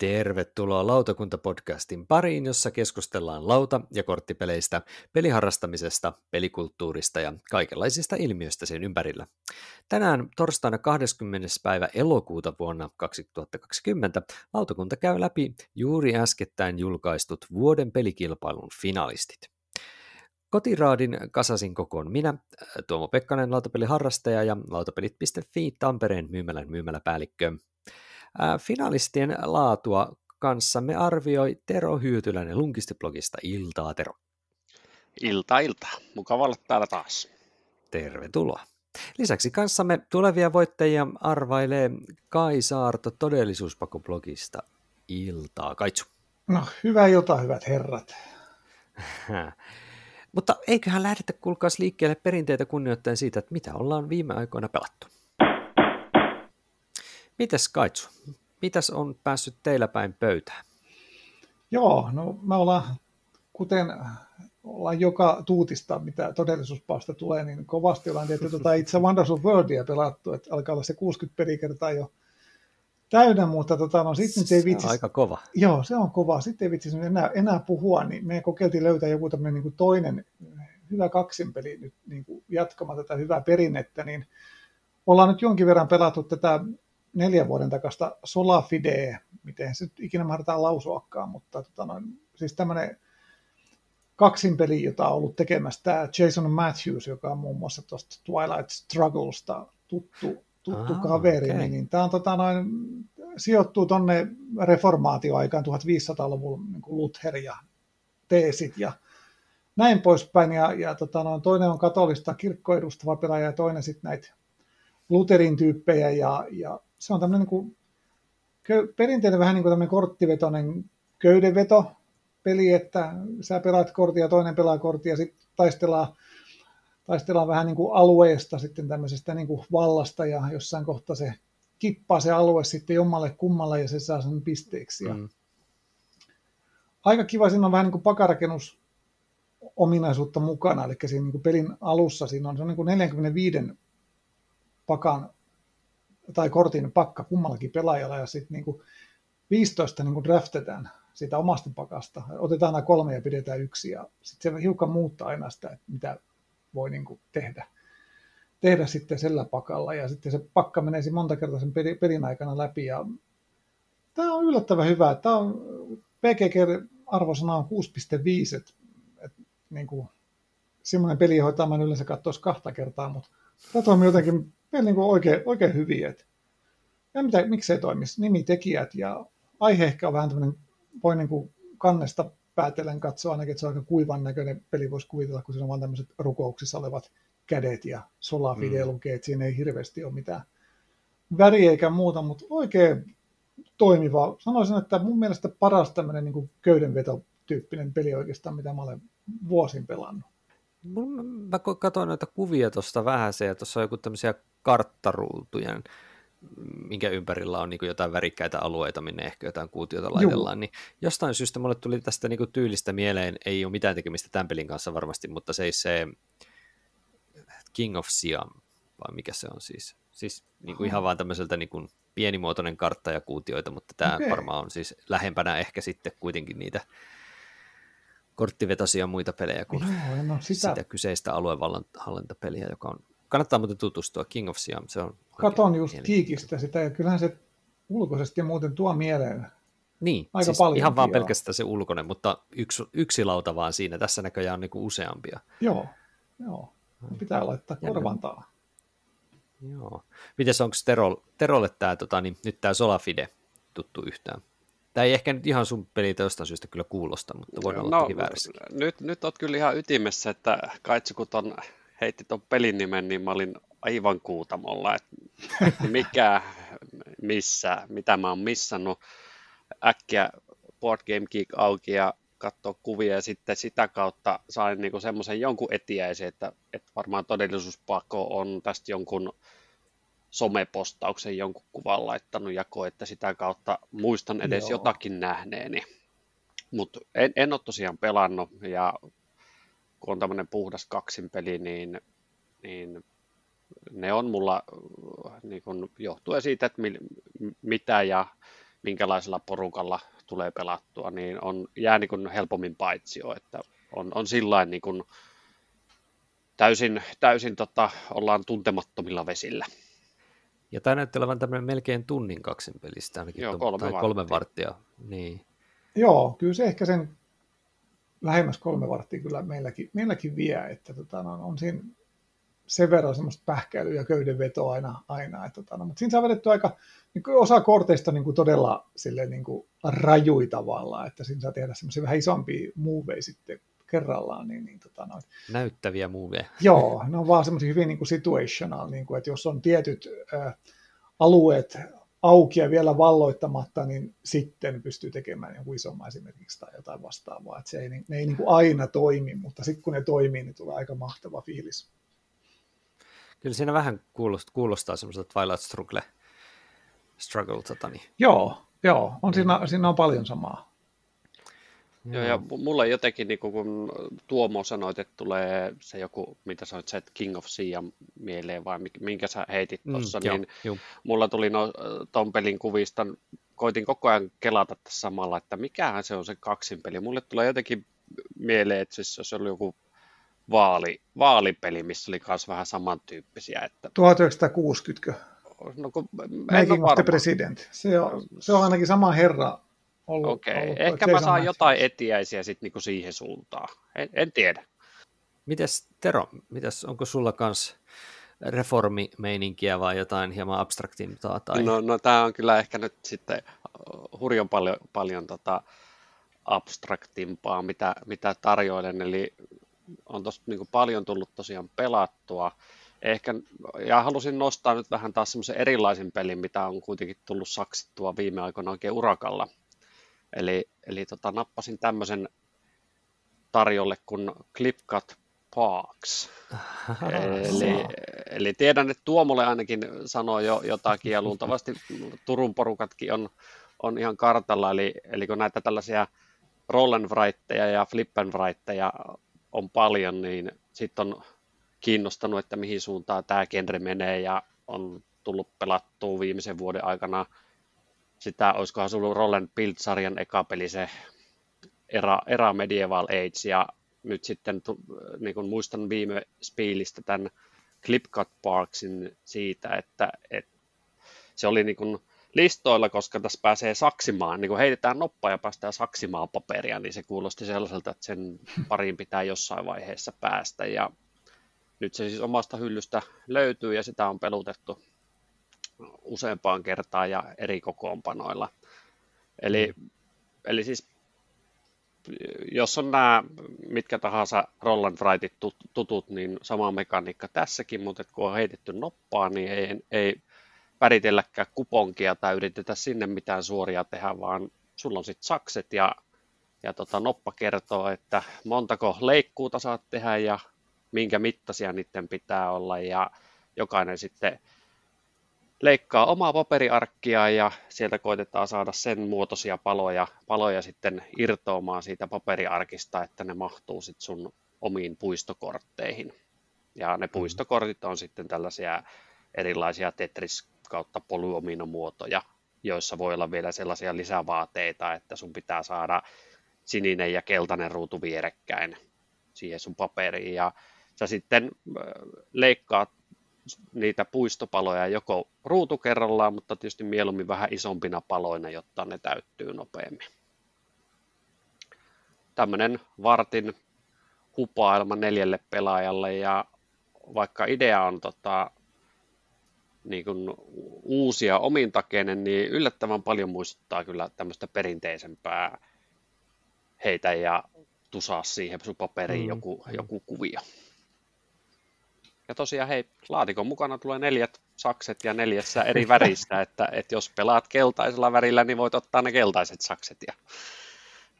Tervetuloa Lautakunta-podcastin pariin, jossa keskustellaan lauta- ja korttipeleistä, peliharrastamisesta, pelikulttuurista ja kaikenlaisista ilmiöistä sen ympärillä. Tänään torstaina 20. päivä elokuuta vuonna 2020 lautakunta käy läpi juuri äskettäin julkaistut vuoden pelikilpailun finalistit. Kotiraadin kasasin kokoon minä, Tuomo Pekkanen, lautapeliharrastaja ja lautapelit.fi Tampereen myymälän myymäläpäällikkö. Finalistien laatua kanssamme arvioi Tero Hyytyläinen Lunkistiblogista. Iltaa, Tero. Ilta, ilta. Mukava olla täällä taas. Tervetuloa. Lisäksi kanssamme tulevia voittajia arvailee Kai Saarto todellisuuspakoblogista. Iltaa, Kaitsu. No, hyvää iltaa, hyvät herrat. Mutta eiköhän lähdetä kuulkaas liikkeelle perinteitä kunnioittaen siitä, että mitä ollaan viime aikoina pelattu. Mites Kaitsu, mitäs on päässyt teillä päin pöytään? Joo, no me ollaan, kuten ollaan joka tuutista, mitä todellisuuspausta tulee, niin kovasti ollaan tehty tuota itse Wonders of Worldia pelattu, että alkaa olla se 60 pelikertaa jo täynnä, mutta tota, no, sitten ei vitsi... aika kova. Joo, se on kova. Sitten ei vitsi enää, enää puhua, niin me kokeiltiin löytää joku tämmöinen niin toinen hyvä kaksinpeli nyt niin kuin jatkamaan tätä hyvää perinnettä, niin ollaan nyt jonkin verran pelattu tätä neljän vuoden takasta Solafide, miten se nyt ikinä mahdetaan lausuakaan, mutta tota noin, siis tämmöinen kaksinpeli, jota on ollut tekemässä tämä Jason Matthews, joka on muun muassa tuosta Twilight Strugglesta tuttu, tuttu ah, kaveri, okay. niin tämä on tota noin, sijoittuu tuonne reformaatioaikaan 1500-luvun niin Luther ja teesit ja näin poispäin. Ja, ja tota noin, toinen on katolista kirkkoa edustava pelaaja ja toinen sitten näitä Lutherin tyyppejä ja, ja se on tämmöinen niin kuin, perinteinen vähän niin kuin tämmöinen korttivetoinen köydenveto peli, että sä pelaat korttia, toinen pelaa korttia, sitten taistellaan, taistellaan vähän niin kuin alueesta sitten tämmöisestä niin kuin vallasta ja jossain kohtaa se kippaa se alue sitten jommalle kummalle ja se saa sen pisteeksi. Mm. Aika kiva, siinä on vähän niin kuin pakarakennus ominaisuutta mukana, eli siinä niin kuin pelin alussa siinä on, se on niin kuin 45 pakan tai kortin pakka kummallakin pelaajalla ja sitten niin 15 niin draftetaan siitä omasta pakasta. Otetaan nämä kolme ja pidetään yksi ja sitten se hiukan muuttaa aina sitä, että mitä voi niin kuin tehdä, tehdä sitten sellä pakalla ja sitten se pakka menee monta kertaa sen pelin aikana läpi ja tämä on yllättävän hyvä. Tämä on, PGG-arvosana on 6.5, että, että niin kuin, semmoinen peli, johon mä yleensä katsoisi kahta kertaa, mutta tämä toimii jotenkin niin kuin oikein, oikein hyviä. Et, ja mitä, miksei toimisi? Nimitekijät ja aihe ehkä on vähän tämmöinen, voi niin kuin kannesta päätellen katsoa ainakin, että se on aika kuivan näköinen peli, voisi kuvitella, kun siinä on vain tämmöiset rukouksissa olevat kädet ja solafide mm. lukee, että siinä ei hirveästi ole mitään väriä eikä muuta, mutta oikein toimiva. Sanoisin, että mun mielestä paras tämmöinen niin köydenvetotyyppinen peli oikeastaan, mitä mä olen vuosin pelannut. Mä katsoin noita kuvia tuosta vähän se, ja tuossa on joku tämmöisiä karttaruutuja, minkä ympärillä on niin jotain värikkäitä alueita, minne ehkä jotain kuutiota laitellaan, Juh. niin jostain syystä mulle tuli tästä niin tyylistä mieleen, ei ole mitään tekemistä tämän pelin kanssa varmasti, mutta se ei se King of Siam, vai mikä se on siis? Siis niin kuin ihan vaan tämmöiseltä niin kuin pienimuotoinen kartta ja kuutioita, mutta tämä okay. varmaan on siis lähempänä ehkä sitten kuitenkin niitä korttivetosia muita pelejä kuin Joo, no sitä... sitä kyseistä aluehallintapeliä, joka on kannattaa muuten tutustua, King of Siam, se on Katon just Kiikistä sitä, ja kyllähän se ulkoisesti muuten tuo mieleen niin, aika siis paljon. ihan vaan pelkästään se ulkoinen, mutta yksi, yksi lauta vaan siinä. Tässä näköjään on niinku useampia. Joo, joo. Pitää laittaa korvantaa. Joo. Mites onko Terol, Terolle tämä tota, niin, nyt tämä Solafide tuttu yhtään? Tämä ei ehkä nyt ihan sun pelitä jostain syystä kyllä kuulosta, mutta voi olla no, väärässä. Nyt, nyt oot kyllä ihan ytimessä, että Kaitsu kun ton heitti tuon pelin nimen, niin mä olin aivan kuutamolla, että mikä, missä, mitä mä oon missannut. Äkkiä Board Game Geek auki ja katsoa kuvia ja sitten sitä kautta sain niinku semmoisen jonkun etiäisen, että, että varmaan todellisuuspako on tästä jonkun somepostauksen jonkun kuvan laittanut jako, että sitä kautta muistan edes Joo. jotakin nähneeni. Mutta en, en ole tosiaan pelannut ja kun on tämmöinen puhdas kaksinpeli, niin, niin ne on mulla niin kun, johtuen siitä, että mi, mitä ja minkälaisella porukalla tulee pelattua, niin on, jää niin kuin helpommin paitsio, että on, on sillä niin kuin täysin, täysin tota, ollaan tuntemattomilla vesillä. Ja tämä näyttää olevan tämmöinen melkein tunnin kaksin pelistä, ainakin Joo, kolme tai varttia. kolme varttia. Niin. Joo, kyllä se ehkä sen lähemmäs kolme varttia kyllä meilläkin, meilläkin vie, että tota, no, on siinä sen verran semmoista pähkäilyä ja köydenvetoa aina, aina että, tota, no, mutta siinä saa vedetty aika, niin kuin osa korteista niin kuin todella sille, niin kuin rajui tavallaan, että siinä saa tehdä semmoisia vähän isompia moveja sitten kerrallaan, niin, niin tota, no, Näyttäviä muoveja. Joo, ne on vaan semmoisia hyvin niin kuin situational, niin kuin, että jos on tietyt ä, alueet auki ja vielä valloittamatta, niin sitten pystyy tekemään jonkun isomman esimerkiksi tai jotain vastaavaa. Että se ei, ne ei niin kuin aina toimi, mutta sitten kun ne toimii, niin tulee aika mahtava fiilis. Kyllä siinä vähän kuulostaa, kuulostaa semmoiselta Twilight Struggle, struggle tota, niin. Joo, joo on siinä, siinä on paljon samaa. Joo, ja mulla jotenkin, niin kun Tuomo sanoit, että tulee se joku, mitä sanoit, se että King of Sea mieleen, vai minkä sä heitit tuossa, Mm, niin joo. mulla tuli no, ton pelin kuvista, koitin koko ajan kelata tässä samalla, että mikähän se on se kaksinpeli. Mulle tulee jotenkin mieleen, että siis se oli joku vaali, vaalipeli, missä oli myös vähän samantyyppisiä. Että, 1960, no, kun, en Making of the. President. Se on, se on ainakin sama herra ollut. Okei, ollut ehkä mä saan jotain etiäisiä sitten niinku siihen suuntaan. En, en tiedä. Mites Tero, mitäs, onko sulla kans reformimeininkiä vai jotain hieman abstraktimpaa? Tai... No, no tämä on kyllä ehkä nyt sitten hurjan paljon, paljon tota abstraktimpaa, mitä, mitä tarjoilen, eli on tosta niin paljon tullut tosiaan pelattua. Ehkä, ja halusin nostaa nyt vähän taas semmoisen erilaisen pelin, mitä on kuitenkin tullut saksittua viime aikoina oikein urakalla. Eli, eli tota, nappasin tämmöisen tarjolle kuin Clipcut Parks. Eli, eli tiedän, että Tuomolle ainakin sanoo jo jotakin ja luultavasti Turun porukatkin on, on ihan kartalla. Eli, eli kun näitä tällaisia rollenvrightteja ja flippenvrightteja on paljon, niin sitten on kiinnostanut, että mihin suuntaan tämä genre menee ja on tullut pelattua viimeisen vuoden aikana sitä, olisikohan se ollut Roll Build-sarjan eka peli se Era, Era Medieval Age ja nyt sitten niin kuin muistan viime spiilistä tämän Clipcut Parksin siitä, että, että se oli niin kuin listoilla, koska tässä pääsee saksimaan, niin kun heitetään noppa ja päästään saksimaan paperia, niin se kuulosti sellaiselta, että sen pariin pitää jossain vaiheessa päästä ja nyt se siis omasta hyllystä löytyy ja sitä on pelutettu useampaan kertaan ja eri kokoonpanoilla. Eli, eli siis jos on nämä mitkä tahansa Roland Wrightit tutut, niin sama mekaniikka tässäkin, mutta kun on heitetty noppaa, niin ei, ei väritelläkään kuponkia tai yritetä sinne mitään suoria tehdä, vaan sulla on sitten sakset ja, ja tota, noppa kertoo, että montako leikkuuta saat tehdä ja minkä mittaisia niiden pitää olla ja jokainen sitten leikkaa omaa paperiarkkia ja sieltä koitetaan saada sen muotoisia paloja, paloja sitten irtoamaan siitä paperiarkista, että ne mahtuu sitten sun omiin puistokortteihin. Ja ne puistokortit on sitten tällaisia erilaisia Tetris kautta polyominomuotoja, joissa voi olla vielä sellaisia lisävaateita, että sun pitää saada sininen ja keltainen ruutu vierekkäin siihen sun paperiin. Ja sä sitten leikkaat niitä puistopaloja joko ruutu kerrallaan, mutta tietysti mieluummin vähän isompina paloina, jotta ne täyttyy nopeammin. Tämmöinen vartin hupailma neljälle pelaajalle ja vaikka idea on tota, niin kuin uusia omintakeinen, niin yllättävän paljon muistuttaa kyllä tämmöistä perinteisempää heitä ja tusaa siihen sun paperiin mm. joku, joku kuvio. Ja tosiaan hei, laatikon mukana tulee neljät sakset ja neljässä eri väristä, että, että jos pelaat keltaisella värillä, niin voit ottaa ne keltaiset sakset ja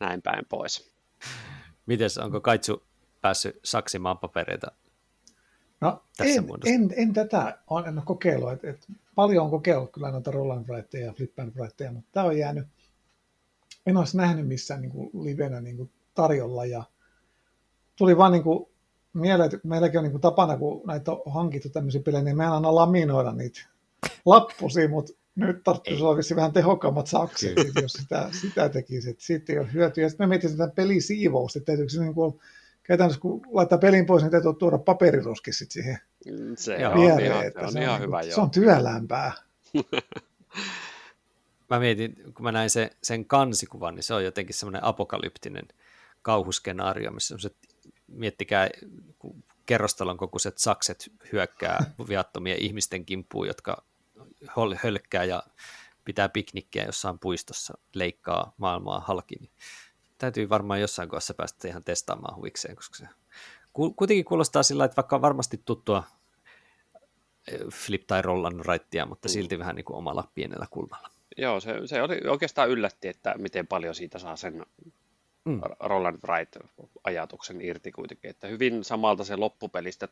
näin päin pois. Mites, onko Kaitsu päässyt saksimaan papereita No, tässä en, muodossa? en, en, tätä on, en ole kokeillut. Et, et, paljon on kokeillut kyllä noita Roland Wrightteja ja Flip and Wrightteja, mutta tämä on jäänyt, en olisi nähnyt missään niin kuin livenä niin kuin tarjolla ja tuli vaan niin kuin mieleen, että meilläkin on niin kuin tapana, kun näitä on hankittu tämmöisiä pelejä, niin mehän aina laminoida niitä lappusia, mutta Nyt tarvitsisi olla vähän tehokkaammat sakset, jos sitä, sitä tekisi. Sitten ei ole hyötyä. Sitten mä mietin sitä pelisiivousta, että täytyykö se niin kuin, käytännössä kun laittaa pelin pois, niin täytyy tuoda paperiroski sitten siihen se on, viereen, ihan, että on, se, ihan on, hyvä, se on työlämpää. mä mietin, kun mä näin se, sen kansikuvan, niin se on jotenkin semmoinen apokalyptinen kauhuskenaario, missä se miettikää, kerrostalon kokoiset sakset hyökkää viattomia ihmisten kimppuun, jotka hölkkää ja pitää piknikkiä jossain puistossa, leikkaa maailmaa halki, niin täytyy varmaan jossain kohdassa päästä ihan testaamaan huvikseen, koska se kuitenkin kuulostaa sillä, että vaikka on varmasti tuttua eh, flip- tai rollan raittia, mutta mm. silti vähän niin kuin omalla pienellä kulmalla. Joo, se, se oli oikeastaan yllätti, että miten paljon siitä saa sen mm. roll and ajatuksen irti kuitenkin, että hyvin samalta se loppupelistä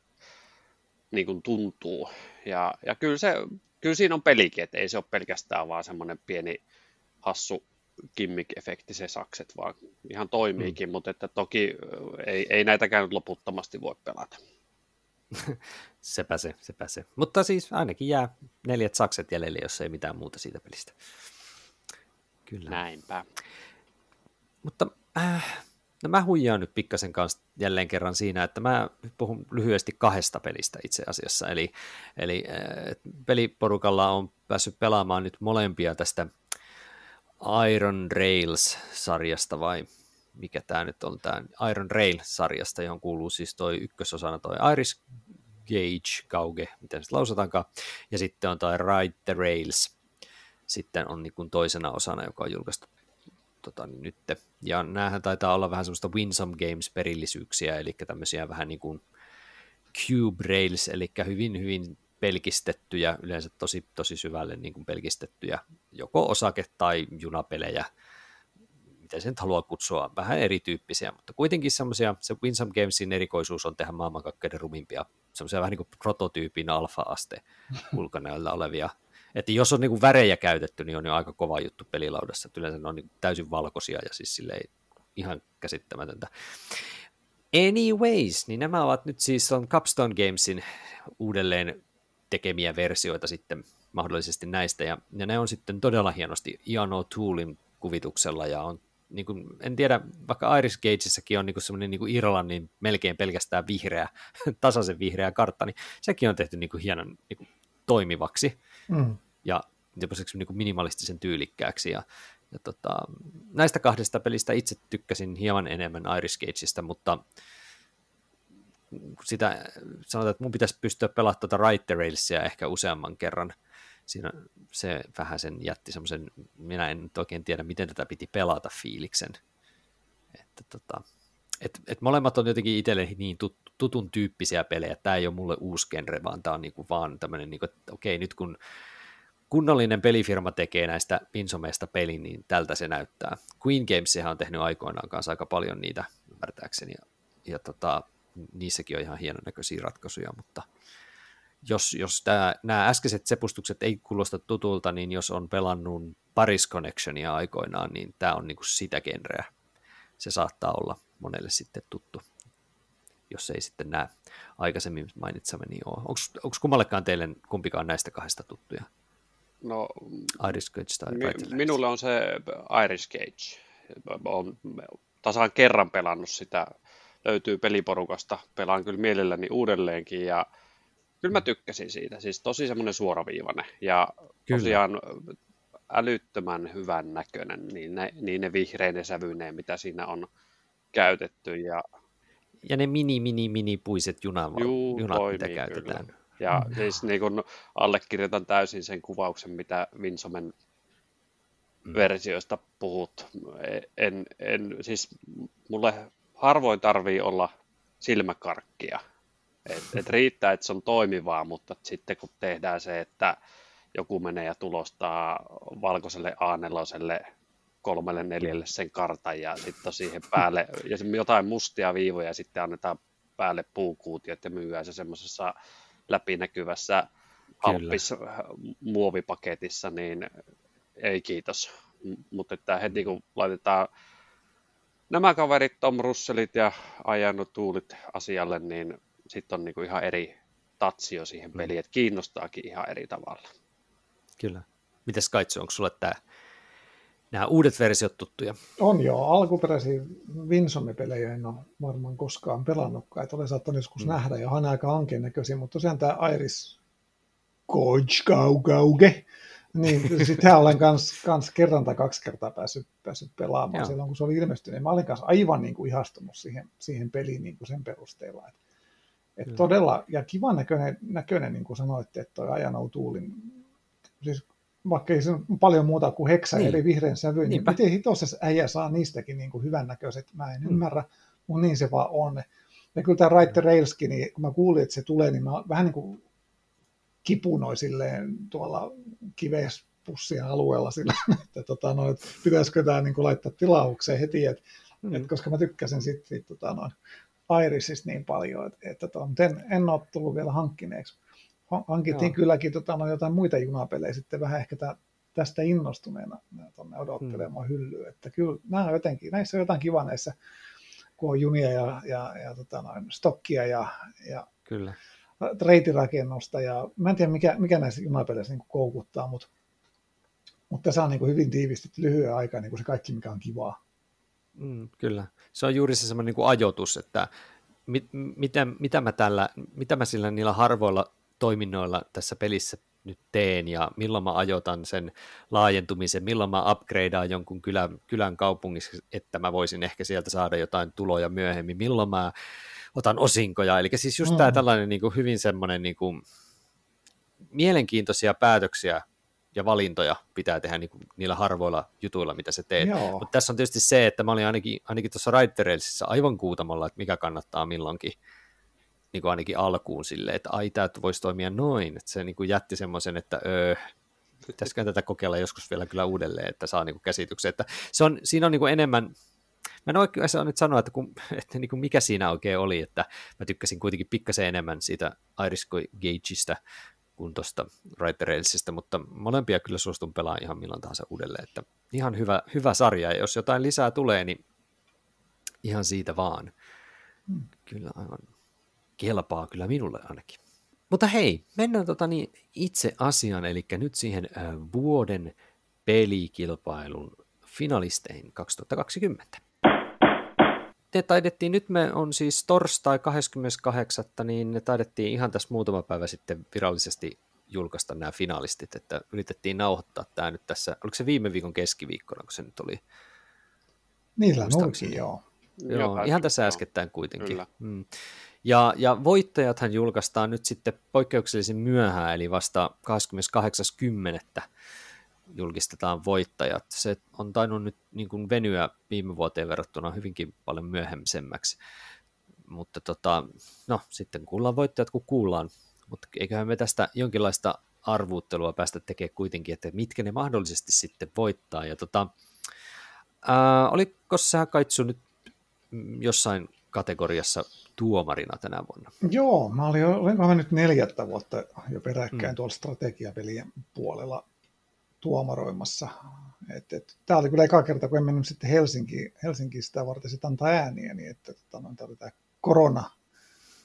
niin kuin tuntuu. Ja, ja kyllä, se, kyllä siinä on pelikin, että ei se ole pelkästään vaan semmoinen pieni hassu gimmick-efekti se sakset, vaan ihan toimiikin, mm. mutta että toki ei, ei näitäkään nyt loputtomasti voi pelata. sepä se, sepä se. Mutta siis ainakin jää neljät sakset jäljelle, jos ei mitään muuta siitä pelistä. Kyllä. Näinpä. Mutta äh, no mä huijaan nyt pikkasen kanssa jälleen kerran siinä, että mä puhun lyhyesti kahdesta pelistä itse asiassa. Eli, eli äh, peliporukalla on päässyt pelaamaan nyt molempia tästä Iron Rails-sarjasta vai mikä tämä nyt on, tämä Iron Rail-sarjasta, johon kuuluu siis toi ykkösosana toi Iris Gage, Gauge, miten se lausutaankaan, ja sitten on toi Ride the Rails, sitten on niin kuin toisena osana, joka on julkaistu tota, niin nyt. Ja näähän taitaa olla vähän semmoista Winsome Games-perillisyyksiä, eli tämmöisiä vähän niin kuin Cube Rails, eli hyvin, hyvin pelkistettyjä, yleensä tosi, tosi syvälle niin kuin pelkistettyjä, joko osake- tai junapelejä, miten sen haluaa kutsua, vähän erityyppisiä, mutta kuitenkin semmoisia, se Winsome Gamesin erikoisuus on tehdä maailmankaikkeuden rumimpia, semmoisia vähän niin kuin prototyypin alfa-aste ulkonäöllä olevia että jos on niinku värejä käytetty, niin on jo aika kova juttu pelilaudassa. Että yleensä ne on niinku täysin valkoisia ja siis silleen ihan käsittämätöntä. Anyways, niin nämä ovat nyt siis on Capstone Gamesin uudelleen tekemiä versioita sitten mahdollisesti näistä, ja, ja ne on sitten todella hienosti Ian O'Toolin kuvituksella, ja on niin kuin, en tiedä, vaikka Iris Gagesissäkin on niin semmoinen niin Irlannin melkein pelkästään vihreä, tasaisen vihreä kartta, niin sekin on tehty niin kuin hienon niin kuin toimivaksi. Mm ja niin minimalistisen tyylikkääksi. Ja, ja tota, näistä kahdesta pelistä itse tykkäsin hieman enemmän Iris Gageista, mutta sitä sanotaan, että mun pitäisi pystyä pelaamaan tuota Right Railsia ehkä useamman kerran. Siinä se vähän sen jätti semmoisen, minä en nyt oikein tiedä, miten tätä piti pelata fiiliksen. Että tota, et, et molemmat on jotenkin itselle niin tut, tutun tyyppisiä pelejä. Tämä ei ole mulle uusi genre, vaan tämä on niinku vaan tämmöinen, niinku, että okei, nyt kun kunnollinen pelifirma tekee näistä pinsomeista pelin, niin tältä se näyttää. Queen Games on tehnyt aikoinaan kanssa aika paljon niitä, ymmärtääkseni, ja, ja tota, niissäkin on ihan hienon näköisiä ratkaisuja, mutta jos, jos tää, nämä äskeiset sepustukset ei kuulosta tutulta, niin jos on pelannut Paris Connectionia aikoinaan, niin tämä on niinku sitä genreä. Se saattaa olla monelle sitten tuttu, jos ei sitten nämä aikaisemmin mainitsemani ole. Onko kummallekaan teille kumpikaan näistä kahdesta tuttuja? No, Iris Cage tai mi- Minulle on se Iris Cage. Olen tasan kerran pelannut sitä. Löytyy peliporukasta. Pelaan kyllä mielelläni uudelleenkin ja kyllä mä tykkäsin siitä. Siis tosi semmoinen suoraviivainen ja kyllä. tosiaan älyttömän hyvän näköinen, niin ne, niin ne vihreinen sävyneen, mitä siinä on käytetty. Ja, ja ne mini, mini, mini puiset junat, Juu, junat toimii, mitä käytetään. Kyllä. Ja mm. siis niin kun allekirjoitan täysin sen kuvauksen, mitä Vinsomen mm. versioista puhut. En, en, siis mulle harvoin tarvii olla silmäkarkkia. Et, et riittää, että se on toimivaa, mutta sitten kun tehdään se, että joku menee ja tulostaa valkoiselle A4 kolmelle neljälle sen kartan ja sitten siihen päälle ja jotain mustia viivoja ja sitten annetaan päälle puukuutiot ja myyään se semmoisessa läpinäkyvässä happis muovipaketissa, niin ei kiitos. Mutta että heti kun laitetaan nämä kaverit, Tom Russellit ja ajanut tuulit asialle, niin sitten on niinku ihan eri tatsio siihen mm. peliin, että kiinnostaakin ihan eri tavalla. Kyllä. Mites Kaitsu, onko sulle tämä nämä uudet versiot tuttuja? On joo, alkuperäisiä Winsomme-pelejä en ole varmaan koskaan pelannutkaan, että olen saattanut joskus mm. nähdä ja on aika hankeen näköisiä, mutta tosiaan tämä Iris Gauge, niin sitten olen kans, kans kerran tai kaksi kertaa päässyt, päässyt pelaamaan Joo. silloin, kun se oli ilmestynyt. Mä olin kanssa aivan niin kuin ihastunut siihen, siihen peliin niin kuin sen perusteella. Et, et todella, ja kivan näköinen, näköinen niin kuin sanoitte, että toi Ajanau Tuulin, siis vaikka ei se paljon muuta kuin heksa niin. eri vihreän sävy, niin Niinpä. miten hitosessa äijä saa niistäkin niin kuin hyvännäköiset, mä en mm. ymmärrä, mutta niin se vaan on. Ja kyllä tämä Right Railskin, niin kun mä kuulin, että se tulee, niin mä vähän niin kuin kipunoi silleen tuolla kivespussien alueella sillä, että, tota, no, että pitäisikö tämä niin kuin, laittaa tilaukseen heti, että, mm. että koska mä tykkäsin sitten tota, noin Irisista niin paljon, että, että tota, mutta en, en ole tullut vielä hankkineeksi. Hankittiin Joo. kylläkin tota, no, jotain muita junapelejä sitten vähän ehkä tä, tästä innostuneena tuonne odottelemaan mm. hyllyyn, että kyllä nämä on jotenkin, näissä on jotain kiva näissä, kun on junia ja, ja, ja tota, noin, stokkia ja, ja Kyllä reitirakennusta ja mä en tiedä mikä, mikä näissä junapeleissä niin koukuttaa, mutta, mutta tässä on niin kuin hyvin tiivistetty lyhyen aikaa niin kuin se kaikki, mikä on kivaa. Mm, kyllä. Se on juuri se semmoinen niin ajoitus, että mit, mitä, mitä, mä tällä, mitä mä sillä niillä harvoilla toiminnoilla tässä pelissä nyt teen ja milloin mä ajoitan sen laajentumisen, milloin mä upgradeaan jonkun kylän, kylän kaupungissa, että mä voisin ehkä sieltä saada jotain tuloja myöhemmin, milloin mä otan osinkoja. Eli siis just mm. tämä tällainen niin kuin hyvin semmoinen niin kuin, mielenkiintoisia päätöksiä ja valintoja pitää tehdä niin kuin, niillä harvoilla jutuilla, mitä sä teet. Mutta tässä on tietysti se, että mä olin ainakin, ainakin tuossa Raittereilsissä aivan kuutamalla, että mikä kannattaa milloinkin niin kuin ainakin alkuun silleen, että ai tämä voisi toimia noin, että se niin kuin jätti semmoisen, että öö, pitäisikö tätä kokeilla joskus vielä kyllä uudelleen, että saa niin kuin käsityksen, että se on, siinä on niin kuin enemmän, Mä en oikein saa nyt sanoa, että, kun, että niin kuin mikä siinä oikein oli, että mä tykkäsin kuitenkin pikkasen enemmän siitä Iris Gageista kuin tuosta Right Railsista, mutta molempia kyllä suostun pelaamaan ihan milloin tahansa uudelleen, että ihan hyvä, hyvä sarja, ja jos jotain lisää tulee, niin ihan siitä vaan. Hmm. Kyllä aivan kelpaa kyllä minulle ainakin. Mutta hei, mennään tota niin itse asiaan, eli nyt siihen vuoden pelikilpailun finalisteihin 2020 te taidettiin, nyt me on siis torstai 28. niin ne taidettiin ihan tässä muutama päivä sitten virallisesti julkaista nämä finalistit, että yritettiin nauhoittaa tämä nyt tässä, oliko se viime viikon keskiviikkona, kun se nyt oli? Niillä onkin, joo. Joo, ihan tässä äskettäin kuitenkin. Mm. Ja, ja voittajathan julkaistaan nyt sitten poikkeuksellisen myöhään, eli vasta 28.10 julkistetaan voittajat. Se on tainnut nyt niin kuin venyä viime vuoteen verrattuna hyvinkin paljon myöhemmisemmäksi. Mutta tota, no, sitten kuullaan voittajat, kun kuullaan. Mutta eiköhän me tästä jonkinlaista arvuuttelua päästä tekemään kuitenkin, että mitkä ne mahdollisesti sitten voittaa. Ja tota, ää, oliko sä Kaitsu nyt jossain kategoriassa tuomarina tänä vuonna? Joo, mä olin, olinko mä nyt neljättä vuotta jo peräkkäin mm. tuolla strategiapelien puolella tuomaroimassa. Et, et, tämä oli kyllä eka kerta, kun en mennyt sitten Helsinkiin, Helsinkiin sitä varten sitten antaa ääniä, niin että tota, no, tämä korona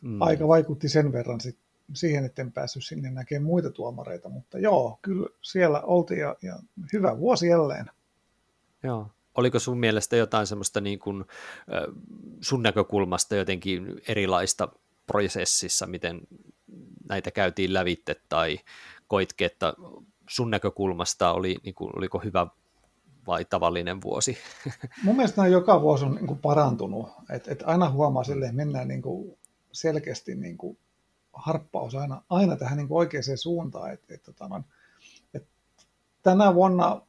mm. aika vaikutti sen verran sit siihen, että en päässyt sinne näkemään muita tuomareita, mutta joo, kyllä siellä oltiin ja, ja hyvä vuosi jälleen. Joo. Oliko sun mielestä jotain semmoista niin kuin, sun näkökulmasta jotenkin erilaista prosessissa, miten näitä käytiin lävitte tai koitke, että sun näkökulmasta oli, niin kuin, oliko hyvä vai tavallinen vuosi? Mun mielestä on joka vuosi on niin kuin parantunut. Et, et aina huomaa että mennään niin kuin selkeästi niin kuin harppaus aina, aina tähän niin kuin oikeaan suuntaan. Et, et, tota, et tänä vuonna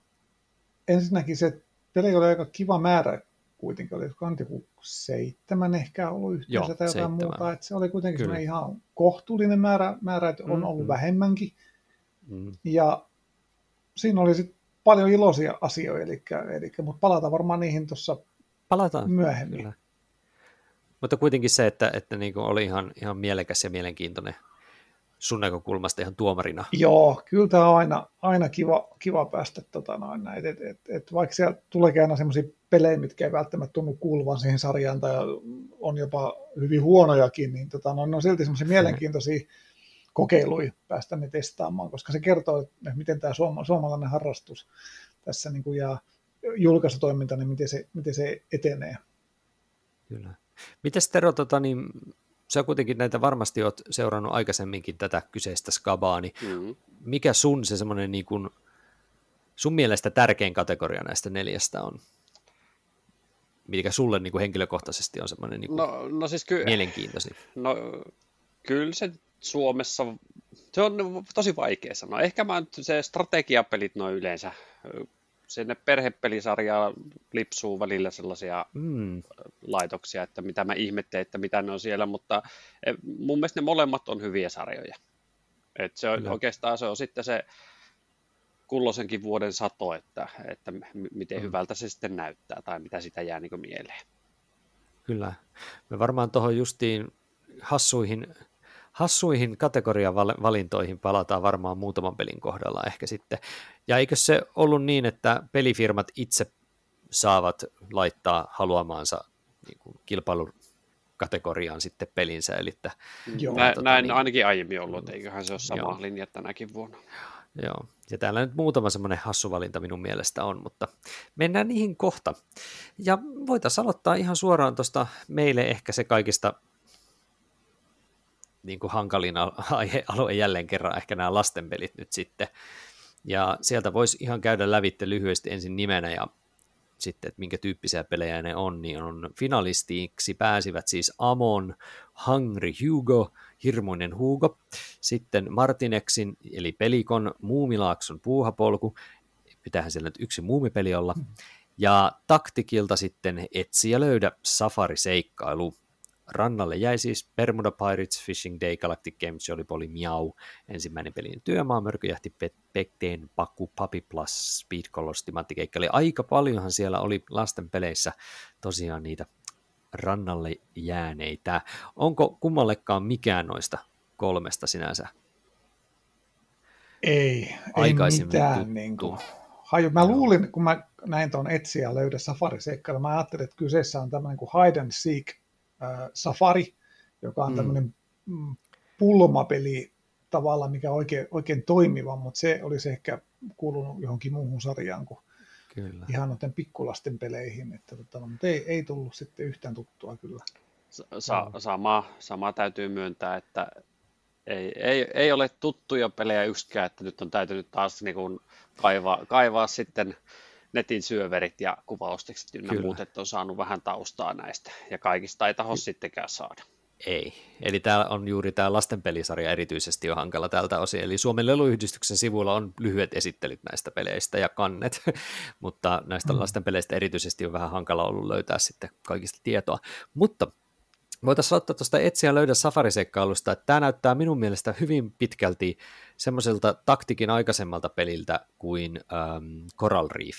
ensinnäkin se peli oli aika kiva määrä kuitenkin, oli joku seitsemän ehkä ollut yhteensä Joo, tai jotain seitsemän. muuta. Et se oli kuitenkin ihan kohtuullinen määrä, määrä että on ollut mm-hmm. vähemmänkin. Mm. Ja siinä oli sitten paljon iloisia asioita, eli, eli, mutta palataan varmaan niihin tuossa palataan myöhemmin. Kyllä. Mutta kuitenkin se, että, että niin oli ihan, ihan mielekäs ja mielenkiintoinen sun näkökulmasta ihan tuomarina. Joo, kyllä tämä on aina, aina kiva, kiva päästä tota noin näin. Et, et, et vaikka siellä tuleekin aina semmoisia pelejä, mitkä ei välttämättä tunnu kuuluvan siihen sarjaan tai on jopa hyvin huonojakin, niin tota, no, ne on silti semmoisia mielenkiintoisia kokeiluja päästä ne testaamaan, koska se kertoo, että miten tämä suoma, suomalainen harrastus tässä niin kuin, ja julkaisutoiminta, niin miten se, miten se etenee. Kyllä. Mites Tero, tota, niin, sä kuitenkin näitä varmasti oot seurannut aikaisemminkin tätä kyseistä skabaa, niin mm-hmm. mikä sun se semmoinen niin kuin, sun mielestä tärkein kategoria näistä neljästä on? Mikä sulle niin kuin henkilökohtaisesti on semmoinen niin kuin no, no siis ky- mielenkiintoisin? No kyllä se Suomessa, se on tosi vaikea sanoa. Ehkä mä se strategiapelit noin yleensä, sinne perhepelisarjaan lipsuu välillä sellaisia mm. laitoksia, että mitä mä ihmettelen, että mitä ne on siellä, mutta e, mun mielestä ne molemmat on hyviä sarjoja. Et se on, oikeastaan se on sitten se kulloisenkin vuoden sato, että, että miten mm. hyvältä se sitten näyttää tai mitä sitä jää niin mieleen. Kyllä. Me varmaan tuohon justiin hassuihin, hassuihin kategoriavalintoihin palataan varmaan muutaman pelin kohdalla ehkä sitten. Ja eikö se ollut niin, että pelifirmat itse saavat laittaa haluamaansa niin kuin kilpailukategoriaan sitten pelinsä. Eli että, Joo. Näin, tota, näin niin, ainakin aiemmin ollut, että eiköhän se ole sama Joo. linja tänäkin vuonna. Joo, ja täällä nyt muutama semmoinen hassu valinta minun mielestä on, mutta mennään niihin kohta. Ja voitaisiin aloittaa ihan suoraan tuosta meille ehkä se kaikista niin kuin hankalin aihealue jälleen kerran, ehkä nämä lastenpelit nyt sitten. Ja sieltä voisi ihan käydä lävitte lyhyesti ensin nimenä ja sitten, että minkä tyyppisiä pelejä ne on, niin on finalistiksi pääsivät siis Amon, Hungry Hugo, Hirmuinen Hugo, sitten Martinexin eli Pelikon, Muumilaakson puuhapolku, pitäähän siellä nyt yksi muumipeli olla, ja Taktikilta sitten Etsi ja löydä Safari-seikkailu. Rannalle jäi siis Bermuda Pirates, Fishing Day, Galactic Games, Jolly Polly, Miau, ensimmäinen pelin työmaa, Mörköjähti, Pekteen, Paku, Papi Plus, Speed Colors, Timantikeikka, eli aika paljonhan siellä oli lasten peleissä tosiaan niitä rannalle jääneitä. Onko kummallekaan mikään noista kolmesta sinänsä ei, aikaisemmin ei mitään. Niin kuin, haju. Mä luulin, kun mä näin tuon etsiä löydä safari mä ajattelin, että kyseessä on tämmöinen kuin hide and seek safari, joka on mm. tämmöinen mm, pulmapeli tavalla, mikä on oikein, oikein toimiva, mutta se olisi ehkä kuulunut johonkin muuhun sarjaan kuin kyllä. ihan noiden pikkulasten peleihin, että tota, no, mutta ei, ei tullut sitten yhtään tuttua kyllä. Sa- sama, sama täytyy myöntää, että ei, ei, ei ole tuttuja pelejä yksikään, että nyt on täytynyt taas niin kuin kaivaa, kaivaa sitten netin syöverit ja kuvaustekstit ynnä muut, että on saanut vähän taustaa näistä, ja kaikista ei taho sittenkään saada. Ei. Eli täällä on juuri tämä lastenpelisarja erityisesti jo hankala tältä osin. Eli Suomen leluyhdistyksen sivuilla on lyhyet esittelyt näistä peleistä ja kannet, mutta näistä mm. lastenpeleistä erityisesti on vähän hankala ollut löytää sitten kaikista tietoa. Mutta voitaisiin ottaa tuosta etsiä löydä safariseikkailusta, että tämä näyttää minun mielestä hyvin pitkälti semmoiselta taktikin aikaisemmalta peliltä kuin ähm, Coral Reef,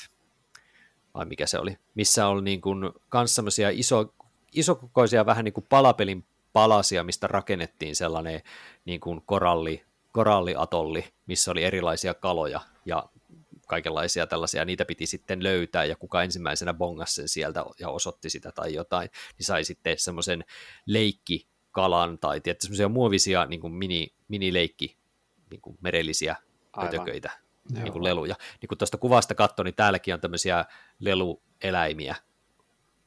vai mikä se oli, missä oli niin kuin kans semmoisia iso, isokokoisia vähän niin kuin palapelin palasia, mistä rakennettiin sellainen niin kuin koralli, koralliatolli, missä oli erilaisia kaloja ja kaikenlaisia tällaisia, niitä piti sitten löytää, ja kuka ensimmäisenä bongas sen sieltä ja osoitti sitä tai jotain, niin sai sitten semmoisen leikkikalan tai tietysti semmoisia muovisia niin kuin mini, mini-leikki niin kuin merellisiä niin kuin leluja. Niin kuin tuosta kuvasta katsoin, niin täälläkin on tämmöisiä lelueläimiä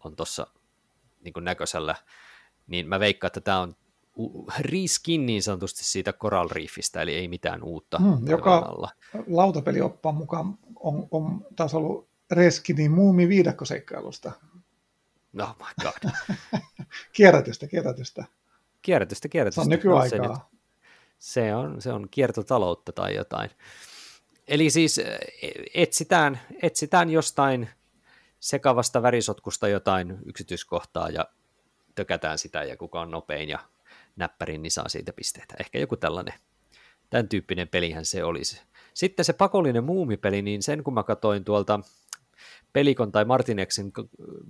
on tuossa niin kuin näköisellä niin mä veikkaan, että tämä on riskin niin sanotusti siitä Coral Reefistä, eli ei mitään uutta. Hmm, joka alla. lautapelioppaan mukaan on, on taas ollut Reskinin muumi viidakkoseikkailusta. Oh my god. kierrätystä, kierrätystä. Kierrätystä, kierrätystä. Se on nykyaikaa. No, se, se, on, se on kiertotaloutta tai jotain. Eli siis e, etsitään, etsitään jostain sekavasta värisotkusta jotain yksityiskohtaa ja tökätään sitä ja kuka on nopein ja näppärin, niin saa siitä pisteitä. Ehkä joku tällainen, tämän tyyppinen pelihän se olisi. Sitten se pakollinen muumipeli, niin sen kun mä katsoin tuolta Pelikon tai Martinexin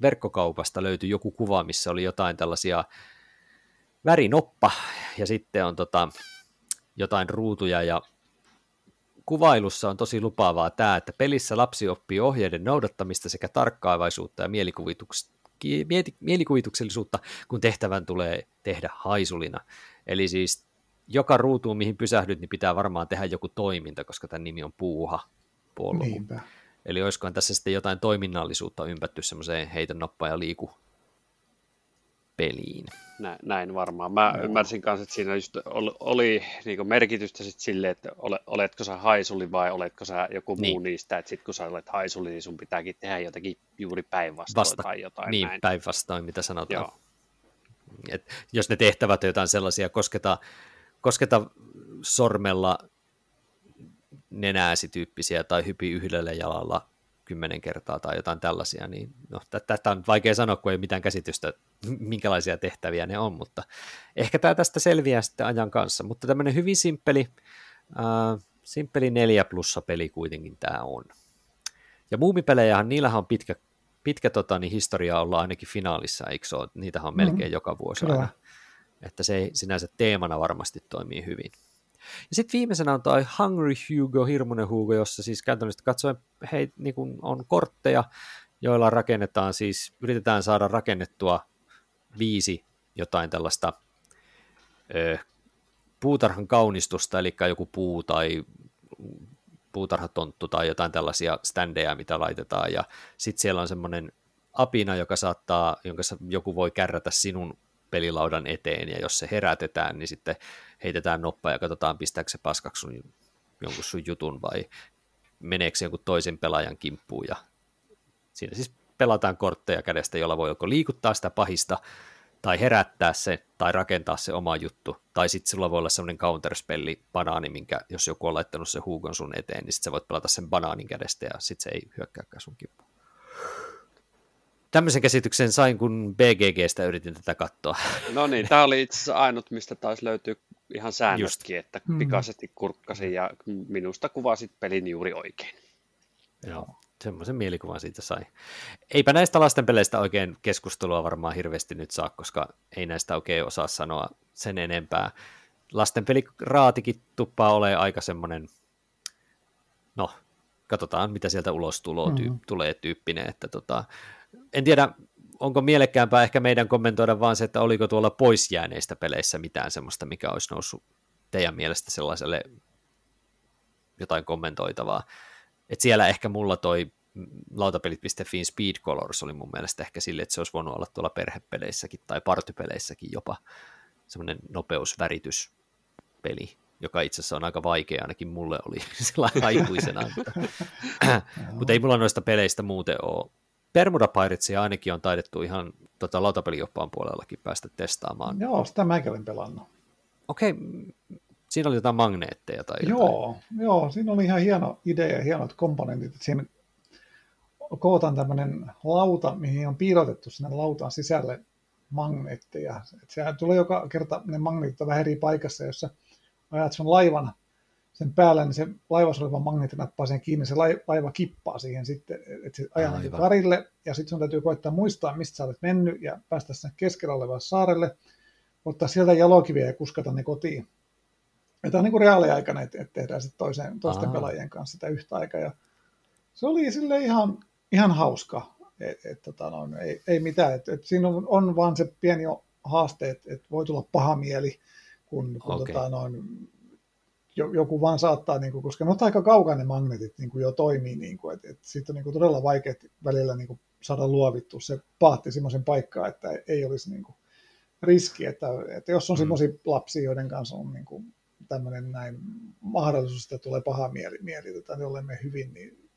verkkokaupasta löytyi joku kuva, missä oli jotain tällaisia värinoppa ja sitten on tota, jotain ruutuja ja kuvailussa on tosi lupaavaa tämä, että pelissä lapsi oppii ohjeiden noudattamista sekä tarkkaavaisuutta ja mielikuvituksellisuutta, kun tehtävän tulee tehdä haisulina. Eli siis joka ruutuun, mihin pysähdyt, niin pitää varmaan tehdä joku toiminta, koska tämän nimi on Puuha. Niinpä. Eli olisikohan tässä sitten jotain toiminnallisuutta ympätty semmoiseen heiton nappa ja liiku peliin. Näin, näin varmaan. Mä no. ymmärsin kanssa, että siinä just oli, oli niin merkitystä sit sille, että ole, oletko sä haisuli vai oletko sä joku niin. muu niistä, että sit kun sä olet haisuli, niin sun pitääkin tehdä jotakin juuri päinvastoin Vasta, tai jotain Niin, näin. päinvastoin, mitä sanotaan. Joo. Et jos ne tehtävät on jotain sellaisia, kosketa, kosketa sormella nenääsi tyyppisiä tai hypi yhdellä jalalla kymmenen kertaa tai jotain tällaisia, niin no, tätä on vaikea sanoa, kun ei mitään käsitystä, minkälaisia tehtäviä ne on, mutta ehkä tämä tästä selviää sitten ajan kanssa, mutta tämmöinen hyvin simppeli, äh, simppeli 4 plussa peli kuitenkin tämä on. Ja muumipelejähän, niillähän on pitkä, pitkä tota, niin historia olla ainakin finaalissa, eikö se ole? Niitähän on melkein mm, joka vuosi kyllä. aina. Että se sinänsä teemana varmasti toimii hyvin. Ja sitten viimeisenä on toi Hungry Hugo, Hirmunen Hugo, jossa siis käytännössä katsoen hei, niin kun on kortteja, joilla rakennetaan siis, yritetään saada rakennettua viisi jotain tällaista ö, puutarhan kaunistusta, eli joku puu tai puutarhatonttu tai jotain tällaisia standeja, mitä laitetaan, ja sitten siellä on semmoinen apina, joka saattaa, jonka joku voi kärrätä sinun pelilaudan eteen, ja jos se herätetään, niin sitten heitetään noppa ja katsotaan, pistääkö se paskaksi sun, jonkun sun jutun vai meneekö se jonkun toisen pelaajan kimppuun. Ja siinä siis pelataan kortteja kädestä, jolla voi joko liikuttaa sitä pahista, tai herättää se, tai rakentaa se oma juttu. Tai sitten sulla voi olla semmoinen counterspelli, banaani, minkä jos joku on laittanut se huukon sun eteen, niin sitten sä voit pelata sen banaanin kädestä, ja sitten se ei hyökkääkään sun kimppuun tämmöisen käsityksen sain, kun BGGstä yritin tätä katsoa. No niin, tämä oli itse asiassa ainut, mistä taisi löytyä ihan säännötkin, Just. että mm. pikaisesti kurkkasin ja minusta kuvasit pelin juuri oikein. Joo, semmoisen mielikuvan siitä sai. Eipä näistä lasten peleistä oikein keskustelua varmaan hirveästi nyt saa, koska ei näistä oikein osaa sanoa sen enempää. Lasten peliraatikin tuppaa ole aika semmoinen, no, katsotaan mitä sieltä ulos tulo, tyy- mm-hmm. tulee tyyppinen, että tota, en tiedä, onko mielekkäämpää ehkä meidän kommentoida vaan se, että oliko tuolla pois jääneistä peleissä mitään semmoista, mikä olisi noussut teidän mielestä sellaiselle jotain kommentoitavaa. Et siellä ehkä mulla toi lautapelit.fiin Speed Colors oli mun mielestä ehkä sille, että se olisi voinut olla tuolla perhepeleissäkin tai partypeleissäkin jopa semmoinen nopeusvärityspeli, joka itse asiassa on aika vaikea, ainakin mulle oli sellainen aikuisena. mutta, mutta ei mulla noista peleistä muuten ole Bermuda Piratsia ainakin on taidettu ihan tota, lautapelioppaan puolellakin päästä testaamaan. Joo, sitä mäkin olen pelannut. Okei, okay. siinä oli jotain magneetteja tai jotain. Joo, joo, siinä oli ihan hieno idea ja hienot komponentit. Siinä kootaan tämmöinen lauta, mihin on piilotettu sinne lautan sisälle magneetteja. Et sehän tulee joka kerta, ne magneetit vähän eri paikassa, jossa ajat sun laivan sen päällä, niin se laivassa oleva magneetti nappaa sen kiinni, se laiva kippaa siihen sitten, että se ajaa karille, ja sitten sun täytyy koittaa muistaa, mistä sä olet mennyt, ja päästä sen keskellä olevalle saarelle, ottaa sieltä jalokiviä ja kuskata ne kotiin. Ja tämä on niin kuin reaaliaikana, että, että tehdään sitten toisen, toisten pelaajien kanssa sitä yhtä aikaa, ja se oli sille ihan, ihan hauska, että et, tota, no, ei, ei mitään, että et siinä on, on vaan se pieni haaste, että et voi tulla paha mieli, kun, kun okay. tota, noin, joku vaan saattaa, niin kuin, koska ne on aika kaukainen magneetit niin kuin jo toimii, niin kuin, että, että siitä on niin kuin todella vaikea välillä niin kuin saada luovittua se paatti semmoisen paikkaan, että ei olisi niin kuin riski, että, että jos on mm. semmoisia lapsia, joiden kanssa on niin kuin tämmöinen näin mahdollisuus, että tulee paha mieli, mieli että ne olemme hyvin, niin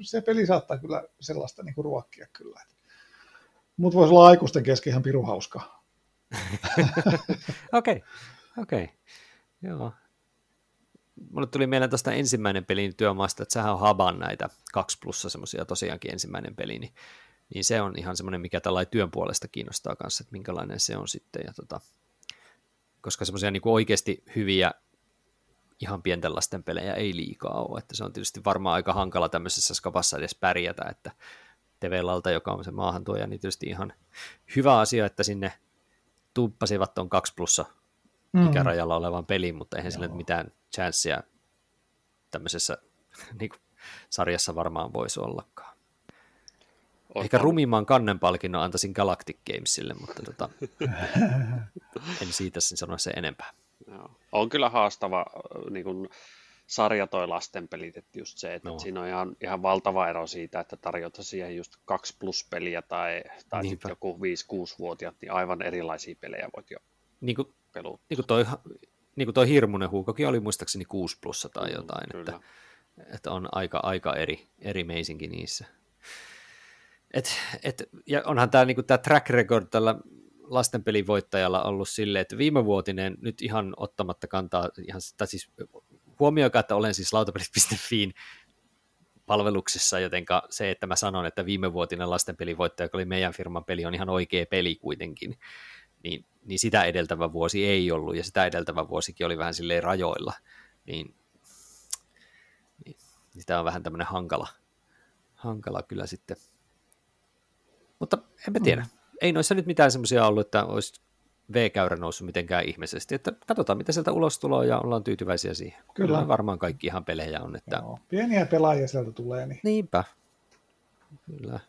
se peli saattaa kyllä sellaista niin kuin ruokkia kyllä. Mutta voisi olla aikuisten kesken ihan piru hauskaa. Okei, okei. Okay. Okay. Joo, mulle tuli mieleen tästä ensimmäinen pelin työmaasta, että sehän on Haban näitä kaksi plussa semmoisia tosiaankin ensimmäinen peli, niin, niin se on ihan semmoinen, mikä tällainen työn puolesta kiinnostaa kanssa, että minkälainen se on sitten. Ja tota, koska semmoisia niin oikeasti hyviä ihan pienten lasten pelejä ei liikaa ole, että se on tietysti varmaan aika hankala tämmöisessä skapassa edes pärjätä, että TV-lalta, joka on se maahantuoja, niin tietysti ihan hyvä asia, että sinne tuppasivat on kaksi plussa mm. ikärajalla olevan pelin, mutta eihän Joo. sillä mitään chanceja tämmöisessä niin kuin, sarjassa varmaan voisi ollakaan. Otan. Ehkä rumimman kannenpalkinnon antaisin Galactic Gamesille, mutta tota, en siitä sen sano se enempää. Joo. On kyllä haastava niin kuin, sarja toi lastenpelit, että just se, että, no. siinä on ihan, ihan valtava ero siitä, että tarjota siihen just kaksi plus peliä tai, tai sitten joku 5-6-vuotiaat, niin aivan erilaisia pelejä voit jo niin kuin, peluttaa. Niin kuin toi, niin kuin toi Hirmunen huukokin oli muistaakseni 6 plussa tai mm, jotain, mm, että, että, on aika, aika eri, eri meisinkin niissä. Et, et, ja onhan tämä niinku, track record tällä lastenpelin voittajalla ollut silleen, että viime vuotinen nyt ihan ottamatta kantaa, ihan, tai siis huomioikaa, että olen siis lautapelit.fiin palveluksessa, jotenka se, että mä sanon, että viime vuotinen lastenpelin voittaja, joka oli meidän firman peli, on ihan oikea peli kuitenkin, niin, niin sitä edeltävä vuosi ei ollut, ja sitä edeltävä vuosikin oli vähän silleen rajoilla, niin, niin sitä on vähän tämmöinen hankala, hankala kyllä sitten. Mutta en mä tiedä. Mm. Ei noissa nyt mitään semmoisia ollut, että olisi V-käyrä noussut mitenkään ihmeisesti. Että katsotaan, mitä sieltä ulos tulee ja ollaan tyytyväisiä siihen. Kyllä. Kyllä varmaan kaikki ihan pelejä on. Että... Joo. Pieniä pelaajia sieltä tulee. Niin... Niinpä. Kyllä.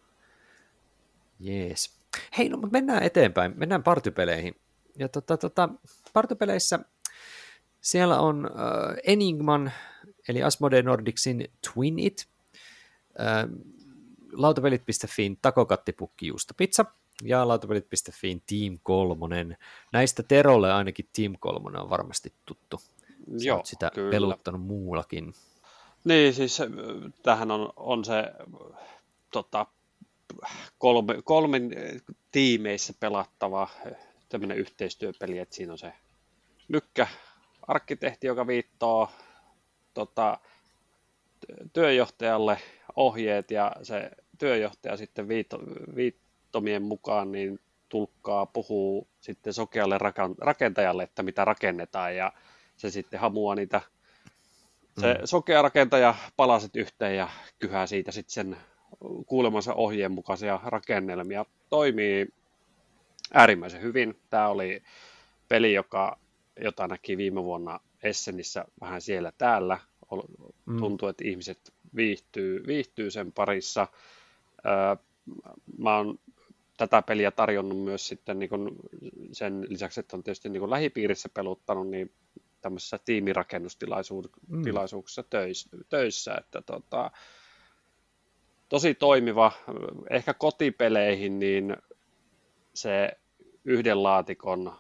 Jees. Hei, no, mutta mennään eteenpäin. Mennään partypeleihin. Ja tota, tota, partypeleissä siellä on uh, Enigman, eli Asmodee Nordicsin Twin It, uh, lautapelit.fiin takokattipukki juustopizza, ja lautapelit.fiin Team 3. Näistä Terolle ainakin Team 3 on varmasti tuttu. Sä Joo, sitä kyllä. peluttanut muullakin. Niin, siis tähän on, on se tota, kolme, kolmen tiimeissä pelattava tämmöinen yhteistyöpeli, että siinä on se lykkä, arkkitehti, joka viittoo tota, työjohtajalle ohjeet ja se työjohtaja sitten viitto, viit, nimettömien mukaan niin tulkkaa puhuu sitten sokealle rakentajalle, että mitä rakennetaan ja se sitten hamuaa niitä se mm. sokea rakentaja palaset yhteen ja kyhää siitä sitten sen kuulemansa ohjeen mukaisia rakennelmia. Toimii äärimmäisen hyvin. Tämä oli peli, joka, jota näki viime vuonna Essenissä vähän siellä täällä. Mm. Tuntuu, että ihmiset viihtyy, viihtyy sen parissa. Mä oon tätä peliä tarjonnut myös sitten niin kuin sen lisäksi, että on tietysti niin kuin lähipiirissä peluttanut, niin tämmöisessä tiimirakennustilaisuuksissa mm. töissä, töissä, että tota, tosi toimiva, ehkä kotipeleihin, niin se yhden laatikon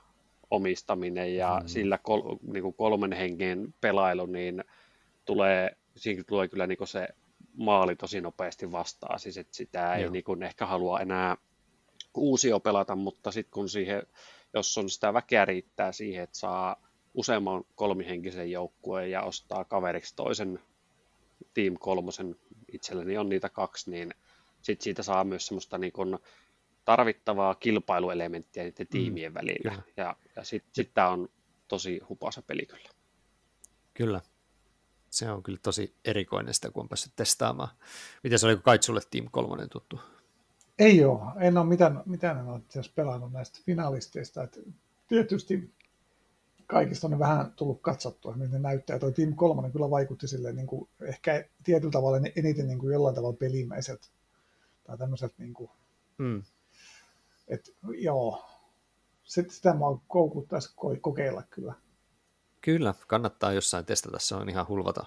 omistaminen ja mm. sillä kol, niin kuin kolmen hengen pelailu, niin tulee, siinä tulee kyllä niin kuin se maali tosi nopeasti vastaan, siis että sitä ei niin kuin ehkä halua enää uusio pelata, mutta sitten kun siihen, jos on sitä väkeä riittää siihen, että saa useamman kolmihenkisen joukkueen ja ostaa kaveriksi toisen Team kolmosen, itselleni on niitä kaksi, niin sitten siitä saa myös semmoista niin kun tarvittavaa kilpailuelementtiä niiden mm, tiimien mm, välillä. Kyllä. Ja, ja sitten sit tämä on tosi hupasa peli kyllä. Kyllä. Se on kyllä tosi erikoinen sitä, kun on päässyt testaamaan. Miten se oli, kun Kaitsulle Team 3 tuttu? Ei ole. En ole mitään, mitään en ole pelannut näistä finalisteista. Että tietysti kaikista on vähän tullut katsottua, miten ne näyttää. Toi Team 3 kyllä vaikutti silleen, niin kuin, ehkä tietyllä tavalla eniten niin kuin jollain tavalla pelimäiseltä. Tai tämmöiseltä, niin kuin, mm. että joo, sitä mä koukuttaisi kokeilla kyllä. Kyllä, kannattaa jossain testata, se on ihan hulvaton,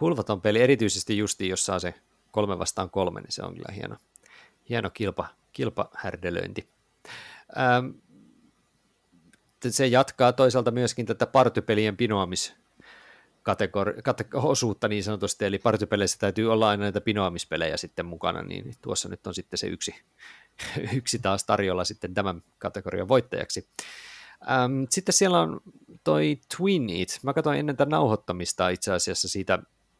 hulvaton peli, erityisesti justi jos saa se kolme vastaan kolme, niin se on kyllä hieno, hieno kilpa, kilpahärdelöinti. Ähm, se jatkaa toisaalta myöskin tätä partypelien pinoamis osuutta niin sanotusti, eli partypeleissä täytyy olla aina näitä pinoamispelejä sitten mukana, niin tuossa nyt on sitten se yksi, yksi taas tarjolla sitten tämän kategorian voittajaksi. Ähm, sitten siellä on toi Twin It. Mä katsoin ennen tämän nauhoittamista itse asiassa siitä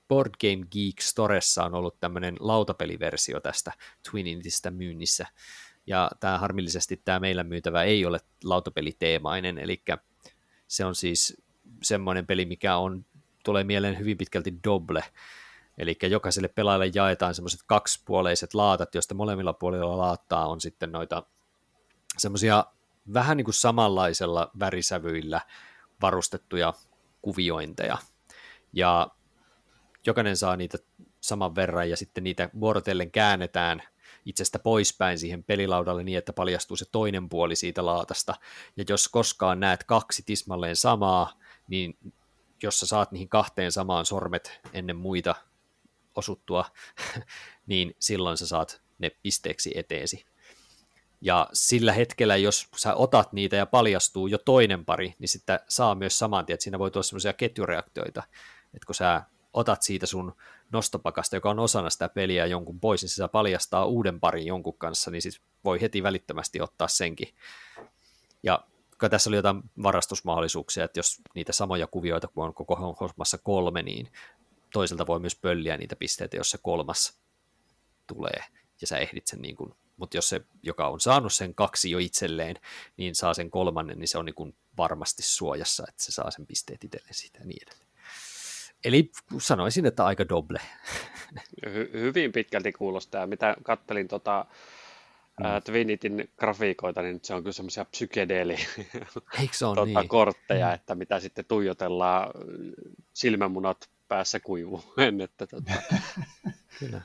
Board Game Geek Storessa on ollut tämmöinen lautapeliversio tästä Twin Itistä myynnissä, ja tämä harmillisesti tämä meillä myytävä ei ole lautapeliteemainen, eli se on siis semmoinen peli, mikä on, tulee mieleen hyvin pitkälti doble, eli jokaiselle pelaajalle jaetaan semmoiset kaksipuoleiset laatat, joista molemmilla puolilla laattaa on sitten noita semmoisia vähän niin kuin samanlaisella värisävyillä varustettuja kuviointeja. Ja jokainen saa niitä saman verran ja sitten niitä vuorotellen käännetään itsestä poispäin siihen pelilaudalle niin, että paljastuu se toinen puoli siitä laatasta. Ja jos koskaan näet kaksi tismalleen samaa, niin jos sä saat niihin kahteen samaan sormet ennen muita osuttua, niin silloin sä saat ne pisteeksi eteesi. Ja sillä hetkellä, jos sä otat niitä ja paljastuu jo toinen pari, niin sitten saa myös saman tien, että siinä voi tulla semmoisia ketjureaktioita, että kun sä otat siitä sun nostopakasta, joka on osana sitä peliä jonkun pois, niin se paljastaa uuden parin jonkun kanssa, niin sit voi heti välittömästi ottaa senkin. Ja tässä oli jotain varastusmahdollisuuksia, että jos niitä samoja kuvioita, kun on koko hommassa kolme, niin toiselta voi myös pölliä niitä pisteitä, jos se kolmas tulee, ja sä ehdit sen niin kuin, mutta jos se, joka on saanut sen kaksi jo itselleen, niin saa sen kolmannen, niin se on niin kuin varmasti suojassa, että se saa sen pisteet itselleen siitä ja niin edelleen. Eli sanoisin, että aika doble. Hy- hyvin pitkälti kuulostaa. Mitä kattelin tota, mm. Twinitin grafiikoita, niin se on kyllä semmoisia psykedeeli tota, niin? kortteja, mm. että mitä sitten tuijotellaan silmämunat päässä kuivuen. Että, tota... kyllä.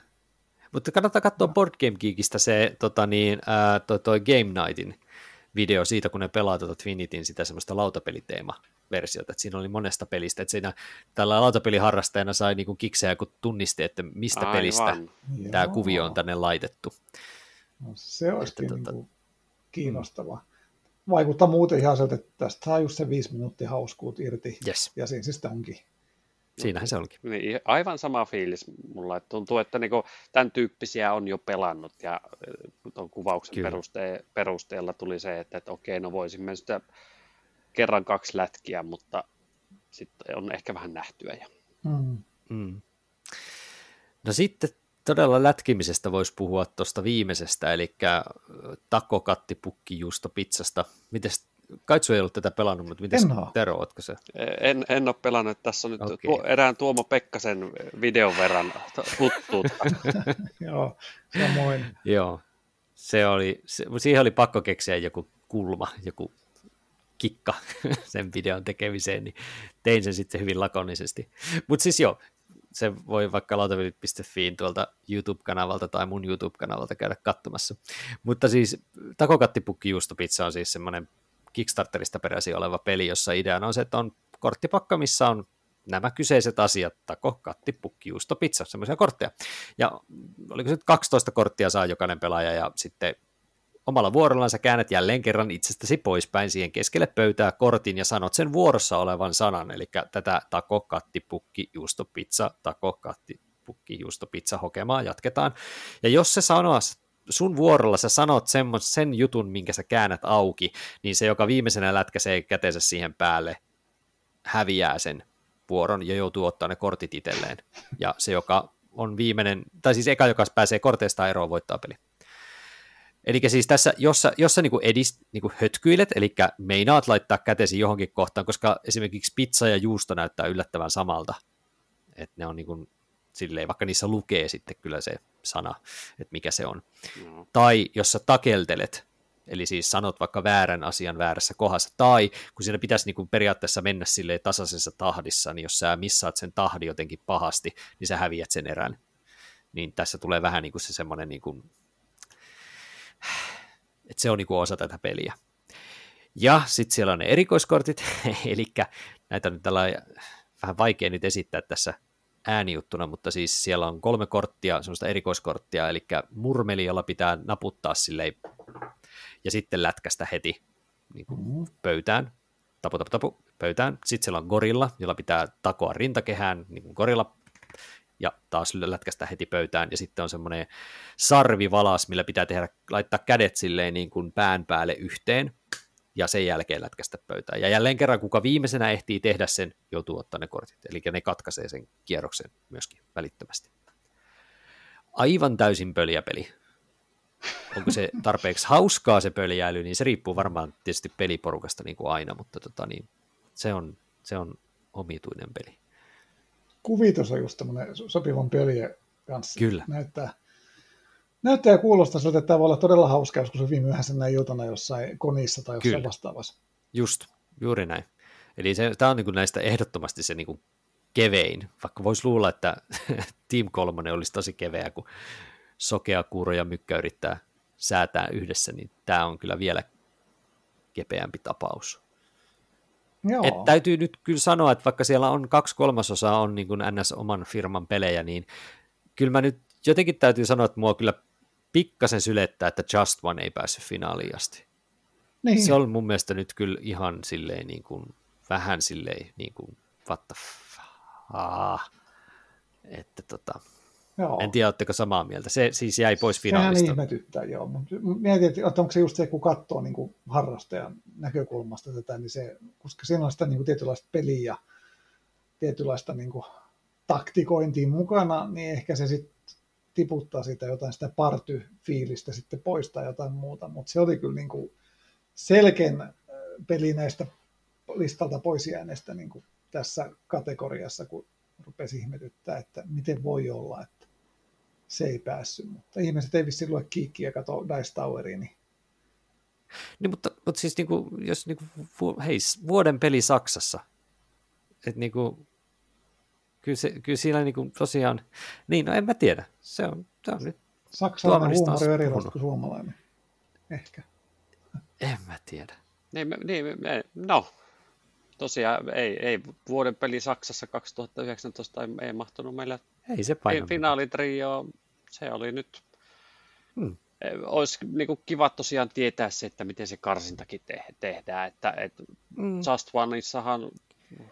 Mutta kannattaa katsoa Board Game Geekistä se tota niin, ää, toi, toi Game Nightin video siitä, kun ne pelaa tuota Twinitin sitä semmoista lautapeliteema-versiota, että siinä oli monesta pelistä, että siinä tällä lautapeliharrastajana sai niinku kiksejä, kun tunnisti, että mistä Aivan. pelistä tämä kuvio on tänne laitettu. No, se olisikin että, niin kiinnostava. Vaikuttaa muuten ihan sieltä, että tästä saa just se viisi minuuttia hauskuut irti, yes. ja siinä sitten onkin. Siinähän se olikin. Niin, aivan sama fiilis mulla, että tuntuu, että niinku tämän tyyppisiä on jo pelannut ja tuon kuvauksen peruste- perusteella tuli se, että, että okei, no voisimme sitä kerran kaksi lätkiä, mutta sitten on ehkä vähän nähtyä. Ja... Mm. Mm. No sitten todella lätkimisestä voisi puhua tuosta viimeisestä, eli takokattipukki juusto pizzasta. Mites Kaitsu ei ollut tätä pelannut, mutta miten Tero, ootko se? En, en ole pelannut. Tässä on nyt okay. tuo, erään Tuomo Pekkasen videon verran tuttuutta. Joo, samoin. Joo, se oli, se, siihen oli pakko keksiä joku kulma, joku kikka sen videon tekemiseen, niin tein sen sitten hyvin lakonisesti. Mutta siis joo, se voi vaikka lautavilit.fiin tuolta YouTube-kanavalta tai mun YouTube-kanavalta käydä katsomassa. Mutta siis takokattipukki juustopizza on siis semmoinen Kickstarterista peräisin oleva peli, jossa ideana on se, että on korttipakka, missä on nämä kyseiset asiat, tako, katti, pukki, juusto, pizza, semmoisia kortteja. Ja oliko se 12 korttia saa jokainen pelaaja ja sitten omalla vuorollaan sä käännät jälleen kerran itsestäsi poispäin siihen keskelle pöytää kortin ja sanot sen vuorossa olevan sanan, eli tätä tako, katti, pukki, juusto, pizza, tako, katti, pukki, juusto, pizza hokemaa jatketaan. Ja jos se sanoo sun vuorolla sä sanot sen, sen jutun, minkä sä käännät auki, niin se, joka viimeisenä lätkäsee kätensä siihen päälle, häviää sen vuoron ja joutuu ottaa ne kortit itselleen. Ja se, joka on viimeinen, tai siis eka, joka pääsee korteista eroon, voittaa peli. Eli siis tässä, jos sä, jos sä niinku edist, niinku hötkyilet, eli meinaat laittaa kätesi johonkin kohtaan, koska esimerkiksi pizza ja juusto näyttää yllättävän samalta, että ne on niinku silleen, vaikka niissä lukee sitten kyllä se sana, että mikä se on. No. Tai jos sä takeltelet, eli siis sanot vaikka väärän asian väärässä kohdassa, tai kun siinä pitäisi niin kuin periaatteessa mennä silleen tasaisessa tahdissa, niin jos sä missaat sen tahdin jotenkin pahasti, niin sä häviät sen erän. Niin tässä tulee vähän niin kuin se semmoinen, niin kuin, että se on niin kuin osa tätä peliä. Ja sitten siellä on ne erikoiskortit, eli näitä nyt tällä vähän vaikea nyt esittää tässä äänijuttuna, mutta siis siellä on kolme korttia, semmoista erikoiskorttia, eli murmeli, jolla pitää naputtaa silleen, ja sitten lätkästä heti niin kuin pöytään, tapu, tapu, tapu, pöytään. Sitten siellä on gorilla, jolla pitää takoa rintakehään, niin kuin gorilla, ja taas lätkästä heti pöytään, ja sitten on semmoinen sarvivalas, millä pitää tehdä, laittaa kädet silleen niin kuin pään päälle yhteen, ja sen jälkeen lätkästä pöytään. Ja jälleen kerran, kuka viimeisenä ehtii tehdä sen, joutuu ottaa ne kortit. Eli ne katkaisee sen kierroksen myöskin välittömästi. Aivan täysin pöliäpeli. Onko se tarpeeksi hauskaa se pöljäily, niin se riippuu varmaan tietysti peliporukasta niin kuin aina, mutta tota, niin, se, on, se on omituinen peli. Kuvitus on just tämmöinen sopivan pöliä kanssa. Kyllä. Näyttää, näyttää ja kuulostaa siltä, että tämä voi olla todella hauska joskus hyvin myöhäisenä iltana jossain konissa tai jossain Kyllä. vastaavassa. Just, juuri näin. Eli se, tämä on niin kuin näistä ehdottomasti se niin kuin kevein, vaikka voisi luulla, että Team 3 olisi tosi keveä, kun sokea kuuro ja mykkä yrittää säätää yhdessä, niin tämä on kyllä vielä kepeämpi tapaus. Joo. Et täytyy nyt kyllä sanoa, että vaikka siellä on kaksi kolmasosaa on niin kuin NS oman firman pelejä, niin kyllä mä nyt jotenkin täytyy sanoa, että mua kyllä pikkasen sylettää, että Just One ei päässyt finaaliin asti. Niin. Se on mun mielestä nyt kyllä ihan silleen niin kuin, vähän silleen niin kuin, what the f- ah. että tota, Joo. En tiedä, oletteko samaa mieltä. Se siis jäi pois finaalista. Sehän ihmetyttää, joo. Mutta mietin, että onko se just se, kun katsoo niin kuin harrastajan näkökulmasta tätä, niin se, koska siinä on sitä niin kuin tietynlaista peliä ja tietynlaista niin kuin taktikointia mukana, niin ehkä se sitten tiputtaa sitä jotain sitä party-fiilistä sitten poistaa jotain muuta, mutta se oli kyllä niin kuin selkeän äh, peli näistä listalta pois jääneestä niin kuin tässä kategoriassa, kun rupesi ihmetyttää, että miten voi olla, että se ei päässyt, mutta ihmiset ei vissiin lue kiikkiä ja katso Dice Toweriin, niin niin, mutta, mutta siis niin kuin, jos niin kuin, hei, vuoden peli Saksassa, että niin kuin, kyllä, se, kyllä siinä niin kuin, tosiaan, niin no en mä tiedä, se on, se on nyt Saksalainen huumori on erilaista kuin suomalainen, ehkä. En mä tiedä. Niin, niin no, tosiaan ei, ei vuoden peli Saksassa 2019 ei, ei mahtunut meillä ei se paina. Finaalitrio, se oli nyt, hmm. olisi niin kuin kiva tosiaan tietää se, että miten se karsintakin te- tehdään, että et hmm. Just Oneissahan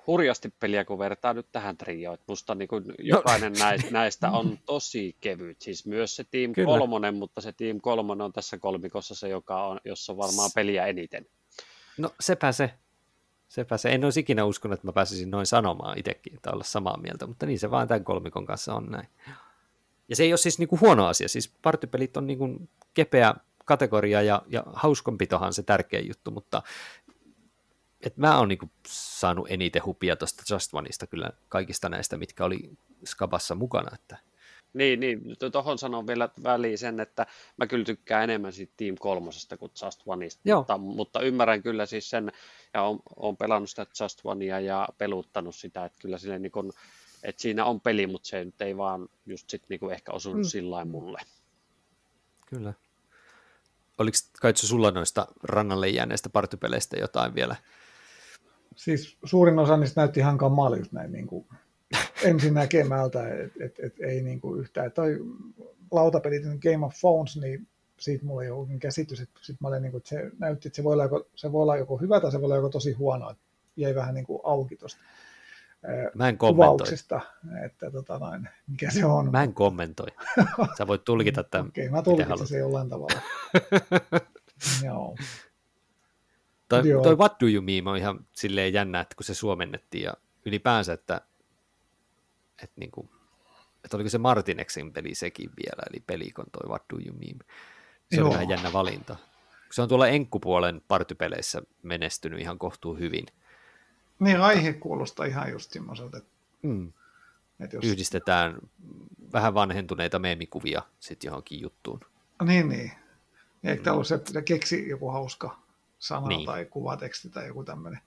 hurjasti peliä, kun vertaa nyt tähän trioon. Musta niin kuin jokainen no. näistä on tosi kevyt. Siis myös se Team Kyllä. kolmonen, mutta se Team kolmonen on tässä kolmikossa se, joka on, jossa on varmaan peliä eniten. No sepä se. Sepä se. En olisi ikinä uskonut, että mä pääsisin noin sanomaan itsekin, että olla samaa mieltä, mutta niin se vaan tämän kolmikon kanssa on näin. Ja se ei ole siis niinku huono asia, siis partipelit on niinku kepeä kategoria ja, ja hauskonpitohan se tärkeä juttu, mutta et mä oon niinku saanut eniten hupia tuosta Just Oneista kyllä kaikista näistä, mitkä oli Skabassa mukana, että niin, niin. tuohon sanon vielä väliin sen, että mä kyllä tykkään enemmän siitä Team kolmosesta kuin Just Oneista, Joo. Mutta, mutta, ymmärrän kyllä siis sen, ja on, on pelannut sitä Just Onea ja peluttanut sitä, että kyllä sille niin kun, että siinä on peli, mutta se nyt ei vaan just sit niin ehkä osunut mm. sillä mulle. Kyllä. Oliko Kaitsu sulla noista rannalle jääneistä partypeleistä jotain vielä? Siis suurin osa niistä näytti ihan kamalilta näin niin kuin ensin näkemältä, että et, et, ei niin kuin yhtään. Toi lautapelit, Game of Phones, niin siitä mulla ei ole käsitys, että, sit mä olin, niin kuin, että se näytti, että se voi, olla joko, se voi olla joko hyvä tai se voi olla joko tosi huono, että jäi vähän niin kuin auki tuosta Mä en kommentoi. että tota noin, mikä se on. Mä en kommentoi. Sä voit tulkita tämän. Okei, okay, mä tulkitsin se jollain tavalla. Joo. Toi, toi What Do You Meme on ihan silleen jännä, että kun se suomennettiin ja ylipäänsä, että että niin kuin, että oliko se Martinexin peli sekin vielä, eli pelikon toi What Do You Meme. Se Joo. oli vähän jännä valinta. Se on tuolla enkkupuolen partypeleissä menestynyt ihan kohtuu hyvin. Niin, aihe kuulostaa ihan just semmoiselta, että, mm. jos... yhdistetään vähän vanhentuneita meemikuvia sitten johonkin juttuun. Niin, niin. Eikö tämä ollut se, että keksi joku hauska sana niin. tai kuvateksti tai joku tämmöinen.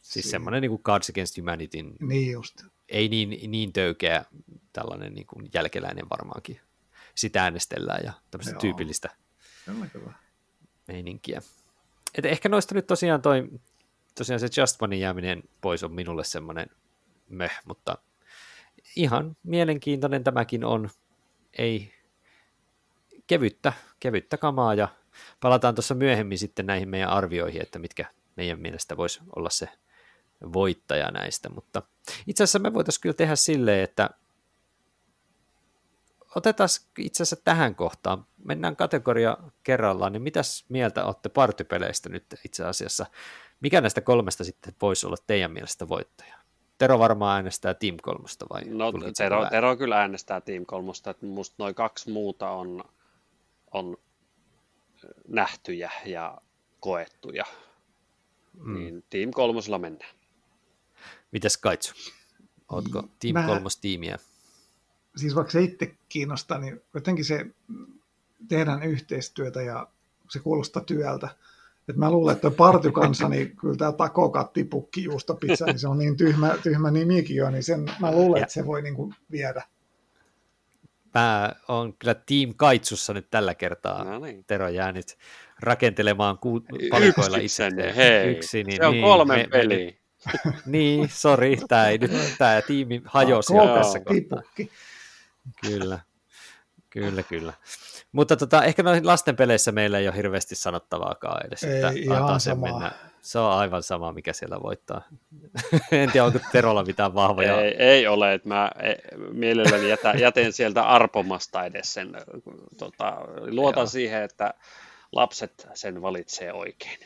Siis semmoinen niin kuin Cards Against Humanity. Niin just ei niin, niin töykeä tällainen niin kuin jälkeläinen varmaankin. Sitä äänestellään ja tämmöistä Joo. tyypillistä kyllä. meininkiä. Et ehkä noista nyt tosiaan toi, tosiaan se Just Onein jääminen pois on minulle semmoinen möh, mutta ihan mielenkiintoinen tämäkin on. Ei kevyttä, kevyttä kamaa ja palataan tuossa myöhemmin sitten näihin meidän arvioihin, että mitkä meidän mielestä voisi olla se voittaja näistä, mutta itse asiassa me voitaisiin kyllä tehdä silleen, että otetaan itse asiassa tähän kohtaan, mennään kategoria kerrallaan, niin mitäs mieltä olette partypeleistä nyt itse asiassa? Mikä näistä kolmesta sitten voisi olla teidän mielestä voittaja? Tero varmaan äänestää Team kolmosta vai? No Tero, Tero kyllä äänestää Team kolmosta, että musta noin kaksi muuta on, on nähtyjä ja koettuja. Mm. Niin Team kolmosella mennään. Mitäs Kaitsu? Ootko Team Mä, kolmos tiimiä? Siis vaikka se itse kiinnostaa, niin jotenkin se tehdään yhteistyötä ja se kuulostaa työltä. Et mä luulen, että partykansa, niin kyllä tämä takokatti pukki juustopizza, niin se on niin tyhmä, tyhmä nimikin jo, niin sen, mä luulen, ja. että se voi niin kuin viedä. Mä oon kyllä Team Kaitsussa nyt tällä kertaa. No niin. Tero jää nyt rakentelemaan ku- palikoilla itse. Hei, Yksi, niin, se on niin, kolme me, peliä. niin, sori, tämä, ei nyt, tämä tiimi hajosi Koko tässä tipukki. Kyllä, kyllä, kyllä. Mutta tota, ehkä noihin lasten peleissä meillä ei ole hirveästi sanottavaakaan edes. Ei, että ihan antaa sen samaa. mennä. Se on aivan sama, mikä siellä voittaa. en tiedä, onko Terolla mitään vahvoja. Ei, ei ole, että mä e- mielelläni jätä, jäten sieltä arpomasta edes sen. Tota, luotan Joo. siihen, että lapset sen valitsee oikein.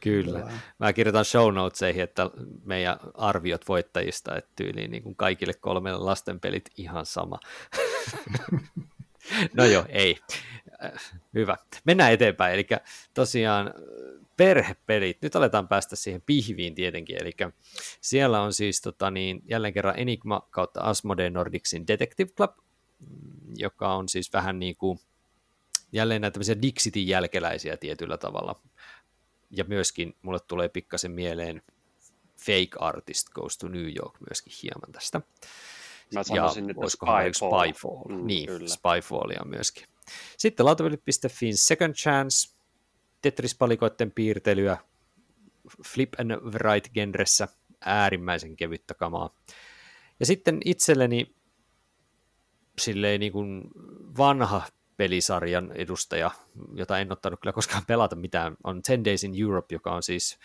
Kyllä. Kyllä. Mä kirjoitan show notesihin, että meidän arviot voittajista, että tyyliin niin kuin kaikille kolmelle lasten pelit ihan sama. no joo, ei. Hyvä. Mennään eteenpäin. Eli tosiaan äh, perhepelit. Nyt aletaan päästä siihen pihviin tietenkin. Eli siellä on siis tota, niin, jälleen kerran Enigma kautta Asmodee Nordicsin Detective Club, mm, joka on siis vähän niin kuin jälleen näitä tämmöisiä Dixitin jälkeläisiä tietyllä tavalla. Ja myöskin mulle tulee pikkasen mieleen Fake Artist Goes to New York myöskin hieman tästä. Mä sanoisin, ja oliko Spyfall. Spyfall. Mm, niin, kyllä. Spyfallia myöskin. Sitten lautapelit.fin Second Chance, Tetris-palikoiden piirtelyä, Flip and Write genressä, äärimmäisen kevyttä kamaa. Ja sitten itselleni silleen niin kuin vanha pelisarjan edustaja, jota en ottanut kyllä koskaan pelata mitään, on 10 Days in Europe, joka on siis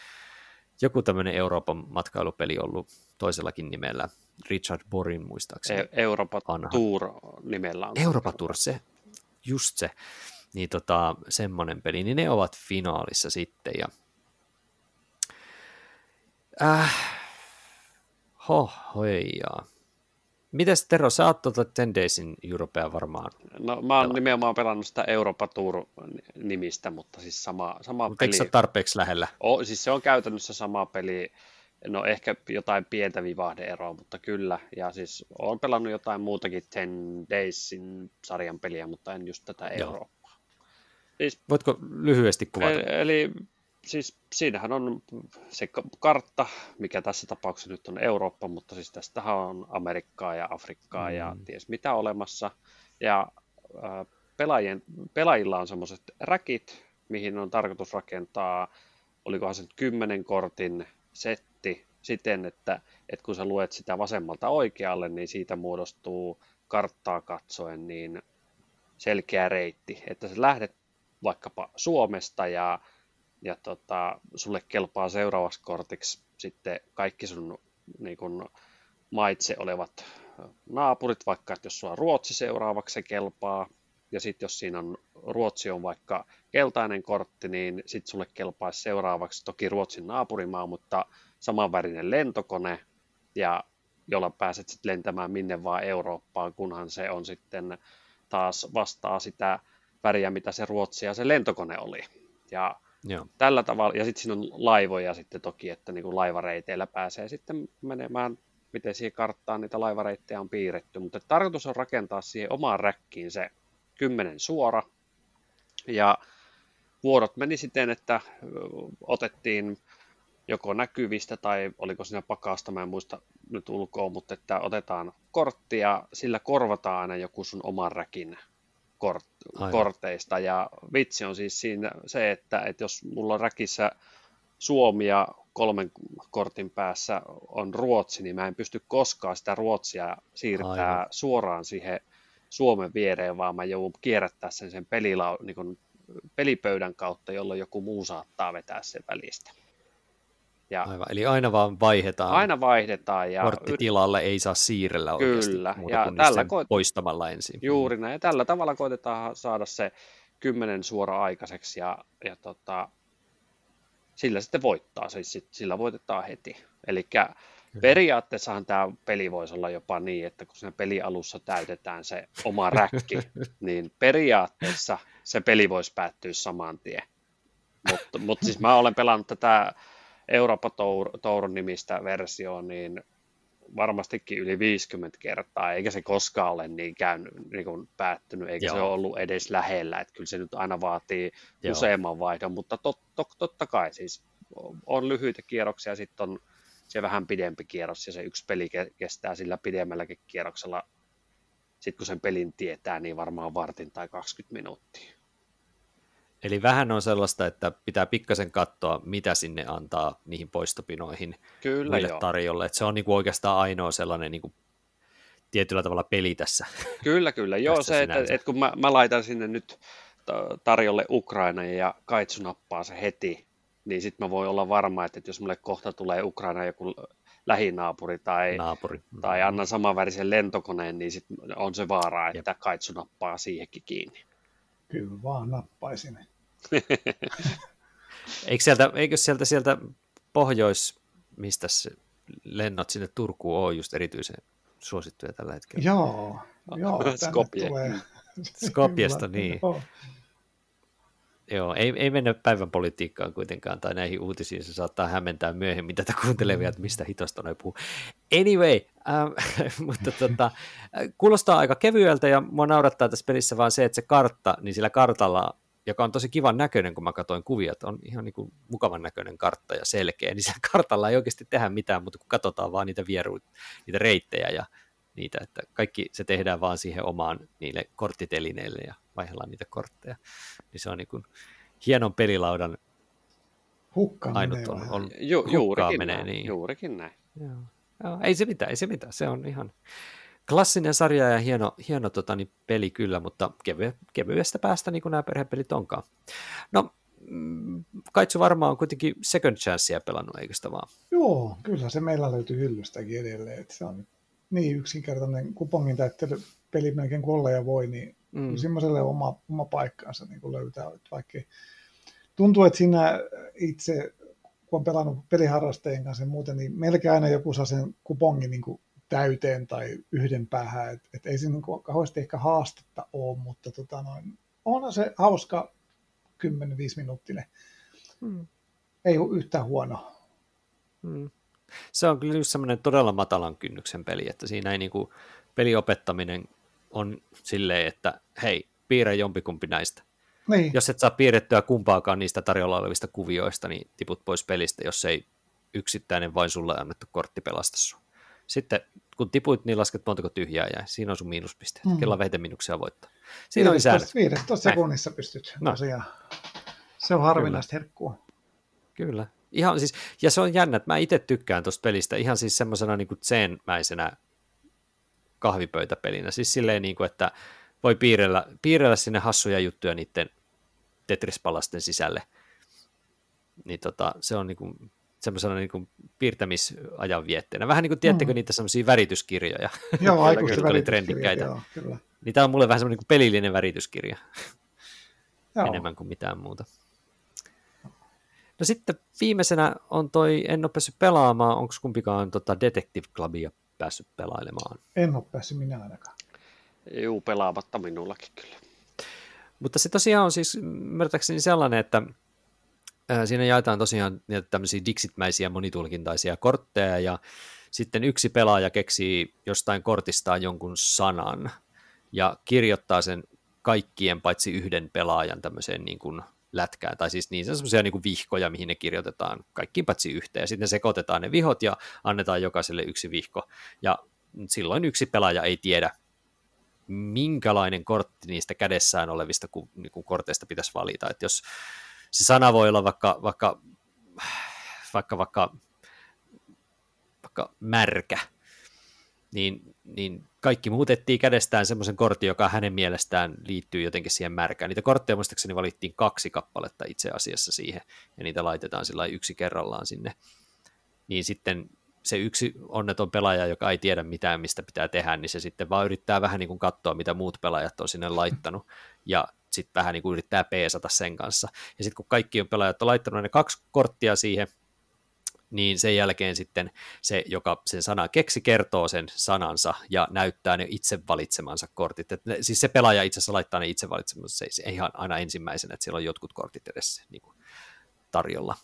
joku tämmöinen Euroopan matkailupeli ollut toisellakin nimellä, Richard Borin muistaakseni. E- Euroopan. Tour nimellä on. Europa Tour, se, just se, niin tota, semmoinen peli, niin ne ovat finaalissa sitten, ja äh, ho, hoijaa. Mites Tero, sä oot tuota 10 Daysin Europea varmaan, No, mä oon Pelaa. nimenomaan pelannut sitä Europa Tour nimistä, mutta siis sama, sama eikö peli. ole tarpeeksi lähellä? O, siis se on käytännössä sama peli, no ehkä jotain pientä vivahdeeroa, mutta kyllä. Ja siis olen pelannut jotain muutakin Ten Daysin sarjan peliä, mutta en just tätä Joo. Eurooppaa. Siis, Voitko lyhyesti kuvata? eli siis siinähän on se ka- kartta, mikä tässä tapauksessa nyt on Eurooppa, mutta siis tästähän on Amerikkaa ja Afrikkaa mm. ja ties mitä olemassa. Ja äh, pelaajien, pelaajilla on semmoiset räkit, mihin on tarkoitus rakentaa, olikohan se nyt kymmenen kortin setti siten, että, että kun sä luet sitä vasemmalta oikealle, niin siitä muodostuu karttaa katsoen niin selkeä reitti, että sä lähdet vaikkapa Suomesta ja, ja tota, sulle kelpaa seuraavaksi kortiksi sitten kaikki sun niin kun, maitse olevat naapurit, vaikka että jos sulla on Ruotsi seuraavaksi se kelpaa, ja sitten jos siinä on Ruotsi on vaikka keltainen kortti, niin sitten sulle kelpaisi seuraavaksi toki Ruotsin naapurimaa, mutta samanvärinen lentokone, ja jolla pääset sitten lentämään minne vaan Eurooppaan, kunhan se on sitten taas vastaa sitä väriä, mitä se Ruotsi ja se lentokone oli. Ja Joo. tällä tavalla, ja sitten siinä on laivoja sitten toki, että niin kuin laivareiteillä pääsee sitten menemään, miten siihen karttaan niitä laivareittejä on piirretty, mutta tarkoitus on rakentaa siihen omaan räkkiin se kymmenen suora, ja vuorot meni siten, että otettiin joko näkyvistä tai oliko siinä pakasta, mä en muista nyt ulkoa, mutta että otetaan kortti ja sillä korvataan aina joku sun oman räkin kort, Aivan. korteista. Ja vitsi on siis siinä se, että, että jos mulla on räkissä Suomi ja kolmen kortin päässä on Ruotsi, niin mä en pysty koskaan sitä Ruotsia siirtää Aivan. suoraan siihen Suomen viereen, vaan mä joudun kierrättää sen sen pelila, niin kuin pelipöydän kautta, jolloin joku muu saattaa vetää sen välistä. Ja Aivan. Eli aina vaan vaihdetaan. aina vaihdetaan ja Korttitilalle ei saa siirrellä oikeasti Kyllä, muuta ja kuin tällä koet- poistamalla ensin. Juuri näin. Ja tällä tavalla koitetaan saada se kymmenen suora aikaiseksi ja, ja tota, sillä sitten voittaa, siis sit- sillä voitetaan heti. Eli periaatteessahan tämä peli voisi olla jopa niin, että kun siinä pelialussa täytetään se oma räkki, niin periaatteessa se peli voisi päättyä saman tien. Mutta mut siis mä olen pelannut tätä Eurooppa Tour, Tour nimistä versioa, niin varmastikin yli 50 kertaa, eikä se koskaan ole niin käynyt, niin kuin päättynyt, eikä Joo. se ole ollut edes lähellä, että kyllä se nyt aina vaatii Joo. Useamman vaihdon, mutta tot, tot, totta kai siis on lyhyitä kierroksia, sitten on se vähän pidempi kierros, ja se yksi peli ke- kestää sillä pidemmälläkin kierroksella, sitten kun sen pelin tietää, niin varmaan vartin tai 20 minuuttia. Eli vähän on sellaista, että pitää pikkasen katsoa, mitä sinne antaa niihin poistopinoihin Kyllä joo. tarjolle. Että se on niin kuin oikeastaan ainoa sellainen niin kuin tietyllä tavalla peli tässä. Kyllä, kyllä. Joo, se, että, että kun mä, mä laitan sinne nyt tarjolle Ukraina ja Kaitsu nappaa se heti, niin sitten mä voin olla varma, että jos mulle kohta tulee Ukraina joku lähinaapuri tai, Naapuri. tai annan samanvärisen lentokoneen, niin sit on se vaara, että Jep. Kaitsu nappaa siihenkin kiinni. Kyllä vaan nappaisin. eikö, sieltä, eikö sieltä, sieltä pohjois, mistä se lennot sinne Turkuun on just erityisen suosittuja tällä hetkellä? Joo, joo Skopje. tulee. Skopjesta, niin. Joo. Joo, ei, ei mennä päivän politiikkaan kuitenkaan tai näihin uutisiin, se saattaa hämmentää myöhemmin tätä kuuntelevia, että mistä hitosta noin puhuu. Anyway, äh, mutta tota, kuulostaa aika kevyeltä ja mua naurattaa tässä pelissä vaan se, että se kartta, niin sillä kartalla, joka on tosi kivan näköinen, kun mä katsoin kuvia, että on ihan niin kuin mukavan näköinen kartta ja selkeä, niin sillä kartalla ei oikeasti tehdä mitään, mutta kun katsotaan vaan niitä vieruita, niitä reittejä ja niitä, että kaikki se tehdään vaan siihen omaan niille korttitelineille ja vaihdellaan niitä kortteja. Niin se on niin kuin hienon pelilaudan hukkaan ainut on, on Ju, juurikin menee. Näin, niin. Juurikin näin. Joo. Joo, ei se mitään, ei se mitään. Se on ihan klassinen sarja ja hieno, hieno tota, niin peli kyllä, mutta kevy, kevyestä päästä niin kuin nämä perhepelit onkaan. No, mm, Kaitsu varmaan on kuitenkin second chancea pelannut, eikö sitä vaan? Joo, kyllä se meillä löytyy hyllystäkin edelleen. Että se on niin yksinkertainen kupongin täyttely peli melkein kuin ja voi, niin mm. semmoiselle oma, oma paikkaansa niin kuin löytää. Että vaikka tuntuu, että siinä itse, kun on pelannut peliharrastajien kanssa ja muuten, niin melkein aina joku saa sen kupongin niin kuin täyteen tai yhden päähän. Et, et ei se niin kuin kauheasti ehkä haastetta ole, mutta tota noin, on se hauska 10-5 minuuttinen. Mm. Ei ole yhtään huono. Mm se on kyllä semmoinen todella matalan kynnyksen peli, että siinä ei niinku, peliopettaminen on silleen, että hei, piirrä jompikumpi näistä. Niin. Jos et saa piirrettyä kumpaakaan niistä tarjolla olevista kuvioista, niin tiput pois pelistä, jos ei yksittäinen vain sulle annettu kortti pelasta sun. Sitten kun tipuit, niin lasket montako tyhjää ja siinä on sun miinuspisteet. Mm. Kella minuksia voittaa. Siinä 15, 15 sekunnissa pystyt no. tosiaan. Se on harvinaista herkkua. Kyllä. Ihan siis, ja se on jännä, että mä itse tykkään tuosta pelistä ihan siis semmoisena niin zen-mäisenä kahvipöytäpelinä. Siis silleen, niin kuin, että voi piirrellä, piirrellä sinne hassuja juttuja niiden Tetris-palasten sisälle. Niin tota, se on niin kuin, semmoisena niin kuin piirtämisajan vietteenä. Vähän niin kuin, tiedättekö mm. niitä semmoisia värityskirjoja? Joo, aikuisten oli trendikkäitä. Joo, kyllä. Niin tämä on mulle vähän semmoinen niin pelillinen värityskirja. Joo. Enemmän kuin mitään muuta. No sitten viimeisenä on toi, en ole päässyt pelaamaan, onko kumpikaan tota Detective Clubia päässyt pelailemaan? En ole päässyt minä ainakaan. Juu, pelaamatta minullakin kyllä. Mutta se tosiaan on siis ymmärtääkseni sellainen, että siinä jaetaan tosiaan tämmöisiä Dixit-mäisiä monitulkintaisia kortteja ja sitten yksi pelaaja keksii jostain kortistaan jonkun sanan ja kirjoittaa sen kaikkien paitsi yhden pelaajan tämmöiseen niin kuin lätkää, tai siis niin semmoisia niin vihkoja, mihin ne kirjoitetaan kaikkiin paitsi yhteen, ja sitten sekoitetaan ne vihot ja annetaan jokaiselle yksi vihko, ja silloin yksi pelaaja ei tiedä, minkälainen kortti niistä kädessään olevista niin korteista pitäisi valita, että jos se sana voi olla vaikka, vaikka, vaikka, vaikka, vaikka märkä, niin, niin kaikki muutettiin kädestään semmoisen kortin, joka hänen mielestään liittyy jotenkin siihen märkään. Niitä kortteja muistaakseni valittiin kaksi kappaletta itse asiassa siihen, ja niitä laitetaan sillä yksi kerrallaan sinne. Niin sitten se yksi onneton pelaaja, joka ei tiedä mitään, mistä pitää tehdä, niin se sitten vaan yrittää vähän niin kuin katsoa, mitä muut pelaajat on sinne laittanut, ja sitten vähän niin kuin yrittää peesata sen kanssa. Ja sitten kun kaikki on pelaajat on laittanut ne kaksi korttia siihen, niin sen jälkeen sitten se, joka sen sanan keksi, kertoo sen sanansa ja näyttää ne itse valitsemansa kortit. Et ne, siis se pelaaja itse asiassa laittaa ne itse valitsemansa, se ei ihan aina ensimmäisenä, että siellä on jotkut kortit edes niin kuin tarjolla.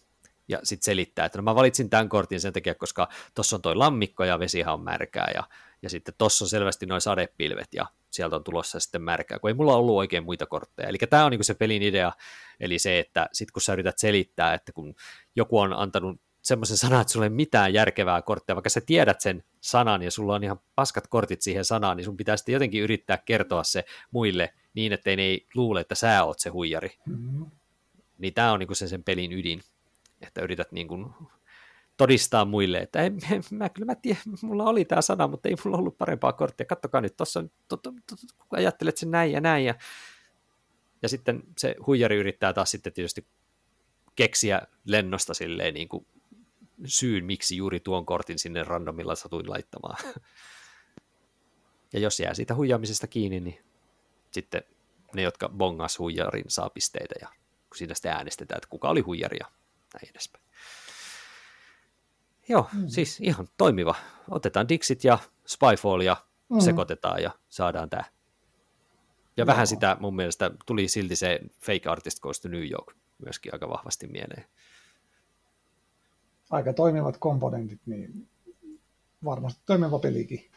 Ja sitten selittää, että no mä valitsin tämän kortin sen takia, koska tuossa on toi lammikko ja vesihan on märkää ja, ja sitten tuossa on selvästi noin sadepilvet ja sieltä on tulossa sitten märkää, kun ei mulla ollut oikein muita kortteja. Eli tämä on niin se pelin idea, eli se, että sitten kun sä yrität selittää, että kun joku on antanut semmoisen sanan, että sulla ei mitään järkevää korttia, vaikka sä tiedät sen sanan ja sulla on ihan paskat kortit siihen sanaan, niin sun pitää sitten jotenkin yrittää kertoa se muille niin, ettei ne ei luule, että sä oot se huijari. Mm-hmm. Niin tämä on niin kuin se sen pelin ydin, että yrität niin kuin todistaa muille, että ei, mä, kyllä mä tiedän, mulla oli tämä sana, mutta ei mulla ollut parempaa korttia. Kattokaa nyt, tuossa kun ajattelet sen näin ja näin. Ja, ja sitten se huijari yrittää taas sitten tietysti keksiä lennosta silleen niin kuin syyn, miksi juuri tuon kortin sinne randomilla satuin laittamaan. Ja jos jää siitä huijaamisesta kiinni, niin sitten ne, jotka bongas huijarin, saa pisteitä ja kun siinä sitten äänestetään, että kuka oli huijari ja näin edespäin. Joo, mm. siis ihan toimiva. Otetaan Dixit ja Spyfall ja mm. sekoitetaan ja saadaan tämä. Ja Joo. vähän sitä mun mielestä tuli silti se Fake Artist Goes to New York myöskin aika vahvasti mieleen. Aika toimivat komponentit, niin varmasti toimiva pelikin.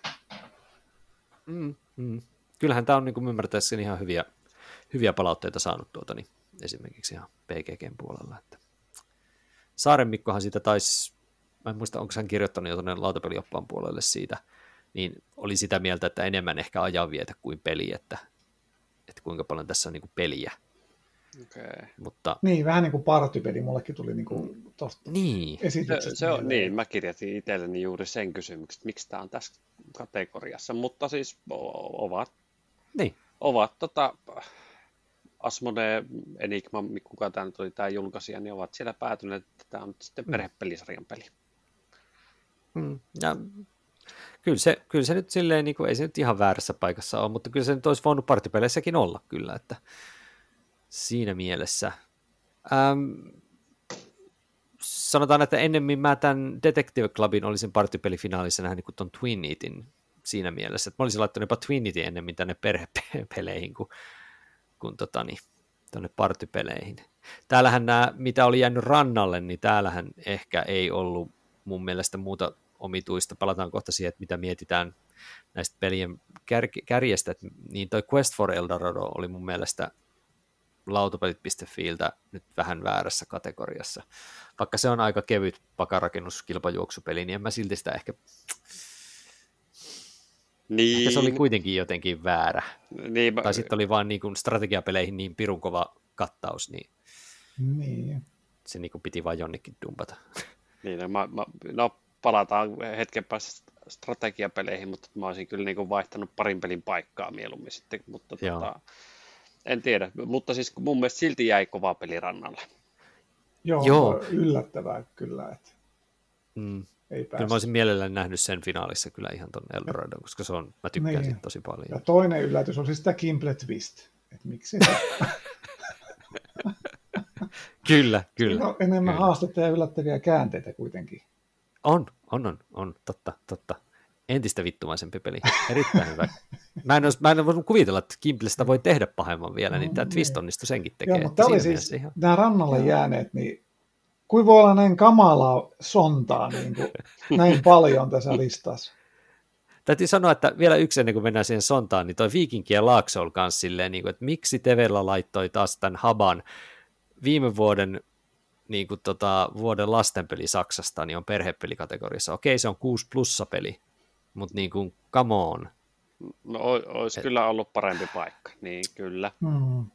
Mm, mm. Kyllähän tämä on niin ymmärtäessä ihan hyviä, hyviä palautteita saanut tuota, niin esimerkiksi ihan PGGn puolella. Että. Saaren Mikkohan siitä taisi, mä en muista, onko hän kirjoittanut jo tuonne lautapelioppaan puolelle siitä, niin oli sitä mieltä, että enemmän ehkä ajanvietä kuin peli, että, että kuinka paljon tässä on niin kuin peliä. Okay. Mutta... Niin, vähän niin kuin partypeli, mullekin tuli niin kuin tosta niin. esityksestä. Se, se on, niin, mä kirjoitin itselleni juuri sen kysymyksen, että miksi tämä on tässä kategoriassa, mutta siis ovat, niin. ovat tota, Asmode, Enigma, kuka tämä nyt oli tämä julkaisija, niin ovat siellä päätyneet, että tämä on sitten mm. perhepelisarjan peli. Mm. Ja kyllä se, kyllä se nyt silleen, niin kuin, ei se nyt ihan väärässä paikassa ole, mutta kyllä se nyt olisi voinut partipeleissäkin olla kyllä, että siinä mielessä. Ähm, sanotaan, että ennemmin mä tämän Detective Clubin olisin partipelifinaalissa nähnyt kuin ton Twin Eatin siinä mielessä, että mä olisin laittanut jopa Twin Eatin ennemmin tänne perhepeleihin kuin, kuin tota, niin, tuonne partipeleihin. Täällähän nämä, mitä oli jäänyt rannalle, niin täällähän ehkä ei ollut mun mielestä muuta omituista. Palataan kohta siihen, että mitä mietitään näistä pelien kär- kärjestä, niin toi Quest for Eldorado oli mun mielestä lautapelit.fiiltä nyt vähän väärässä kategoriassa. Vaikka se on aika kevyt pakarakennuskilpajuoksupeli, niin en mä silti sitä ehkä... Niin. Ehkä se oli kuitenkin jotenkin väärä. Niin, tai sitten oli vaan niin kuin strategiapeleihin niin pirun kova kattaus, niin, niin. se niin kuin piti vain jonnekin dumpata. Niin, no, mä, mä, no palataan hetken päästä strategiapeleihin, mutta mä olisin kyllä niin kuin vaihtanut parin pelin paikkaa mieluummin sitten, mutta tota, en tiedä, mutta siis mun mielestä silti jäi kova peli rannalle. Joo, Joo. yllättävää kyllä, että mm. ei Kyllä mä olisin mielelläni nähnyt sen finaalissa kyllä ihan ton Eldoradon, koska se on, mä tykkään niin. siitä tosi paljon. Ja toinen yllätys on siis tämä Kimble Twist, että miksi Kyllä, kyllä. On enemmän kyllä. haastetta ja yllättäviä käänteitä kuitenkin. On, on, on, on, totta, totta entistä vittumaisempi peli. Erittäin hyvä. Mä en, olisi, mä en voinut kuvitella, että Gimplestä voi tehdä pahemman vielä, niin tämä twist onnistui senkin tekemään. Joo, mutta oli siis, ihan... nämä rannalle jääneet, niin kuin voi olla näin kamalaa sontaa niin kuin, näin paljon tässä listassa? Täytyy sanoa, että vielä yksi ennen kuin mennään siihen sontaan, niin toi Viikinkien Laakso on kanssa silleen, niin kuin, että miksi Tevellä laittoi taas tämän Haban viime vuoden niin kuin tota, vuoden lastenpeli Saksasta, niin on perhepelikategoriassa. Okei, se on 6 plussa peli, mutta niin kuin, come on. No olisi Et... kyllä ollut parempi paikka, niin kyllä. Mm.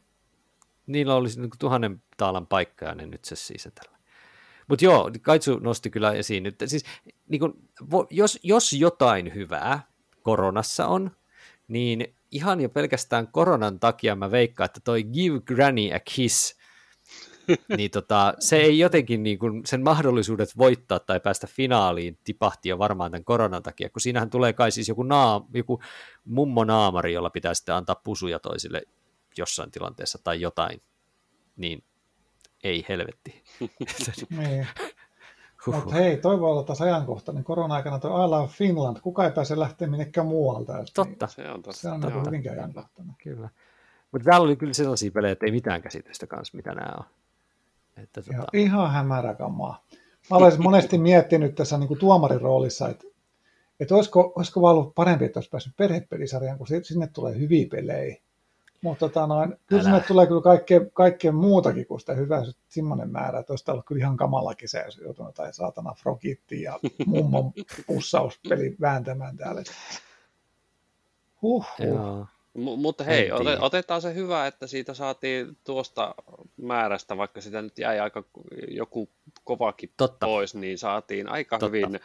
Niillä olisi niin kuin tuhannen taalan paikka ja ne nyt se siis tällä. Mutta joo, Kaitsu nosti kyllä esiin nyt, siis niin kuin, jos, jos jotain hyvää koronassa on, niin ihan jo pelkästään koronan takia mä veikkaan, että toi Give Granny a Kiss niin tota, se ei jotenkin niin kuin, sen mahdollisuudet voittaa tai päästä finaaliin tipahti jo varmaan tämän koronan takia, kun siinähän tulee kai siis joku, naa, joku mummo naamari, jolla pitää sitten antaa pusuja toisille jossain tilanteessa tai jotain, niin ei helvetti. niin. Mutta hei, toi voi olla taas ajankohtainen. Korona-aikana tuo I Love Finland, kuka ei pääse lähteä minnekään muualta. Totta. Niin, se on, totta. se on niin hyvinkin ajankohtainen. Kyllä. Mutta täällä oli kyllä sellaisia pelejä, että ei mitään käsitystä kanssa, mitä nämä on. Että tota... Ihan hämärä kamaa. Mä olen monesti miettinyt tässä niin kuin tuomarin roolissa, että, että olisiko, olisiko vaan ollut parempi, että olisi päässyt perhepelisarjaan, kun sinne tulee hyviä pelejä. Mutta tota noin, kyllä sinne tulee kyllä kaikkea, kaikkea muutakin kuin sitä hyvää, semmoinen määrä, että olisi ollut kyllä ihan kamala kesä, jos joutunut jotain saatana Frogitti ja mummon pussauspeli vääntämään täällä. Huh, huh. M- mutta hei, ote- otetaan se hyvä, että siitä saatiin tuosta määrästä, vaikka sitä nyt jäi aika joku kovakin Totta. pois, niin saatiin aika Totta. hyvin,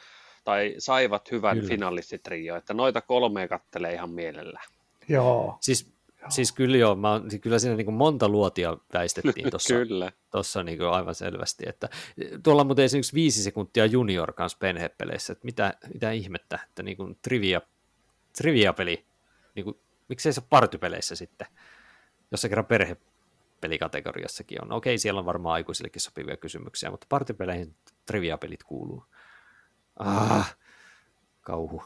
tai saivat hyvän Kyllä. finalistitrio, että noita kolmea kattelee ihan mielellä. Joo. Siis Siis kyllä joo, mä, siis kyllä siinä niin monta luotia väistettiin tuossa. Tossa niin aivan selvästi. Että, tuolla on muuten esimerkiksi viisi sekuntia junior kanssa penhepeleissä, että mitä, mitä ihmettä, että niin kuin trivia, trivia-peli, niin kuin, miksei se partypeleissä sitten, jos se kerran perhepelikategoriassakin on. Okei, siellä on varmaan aikuisillekin sopivia kysymyksiä, mutta partypeleihin trivia-pelit kuuluu. Ah, kauhu.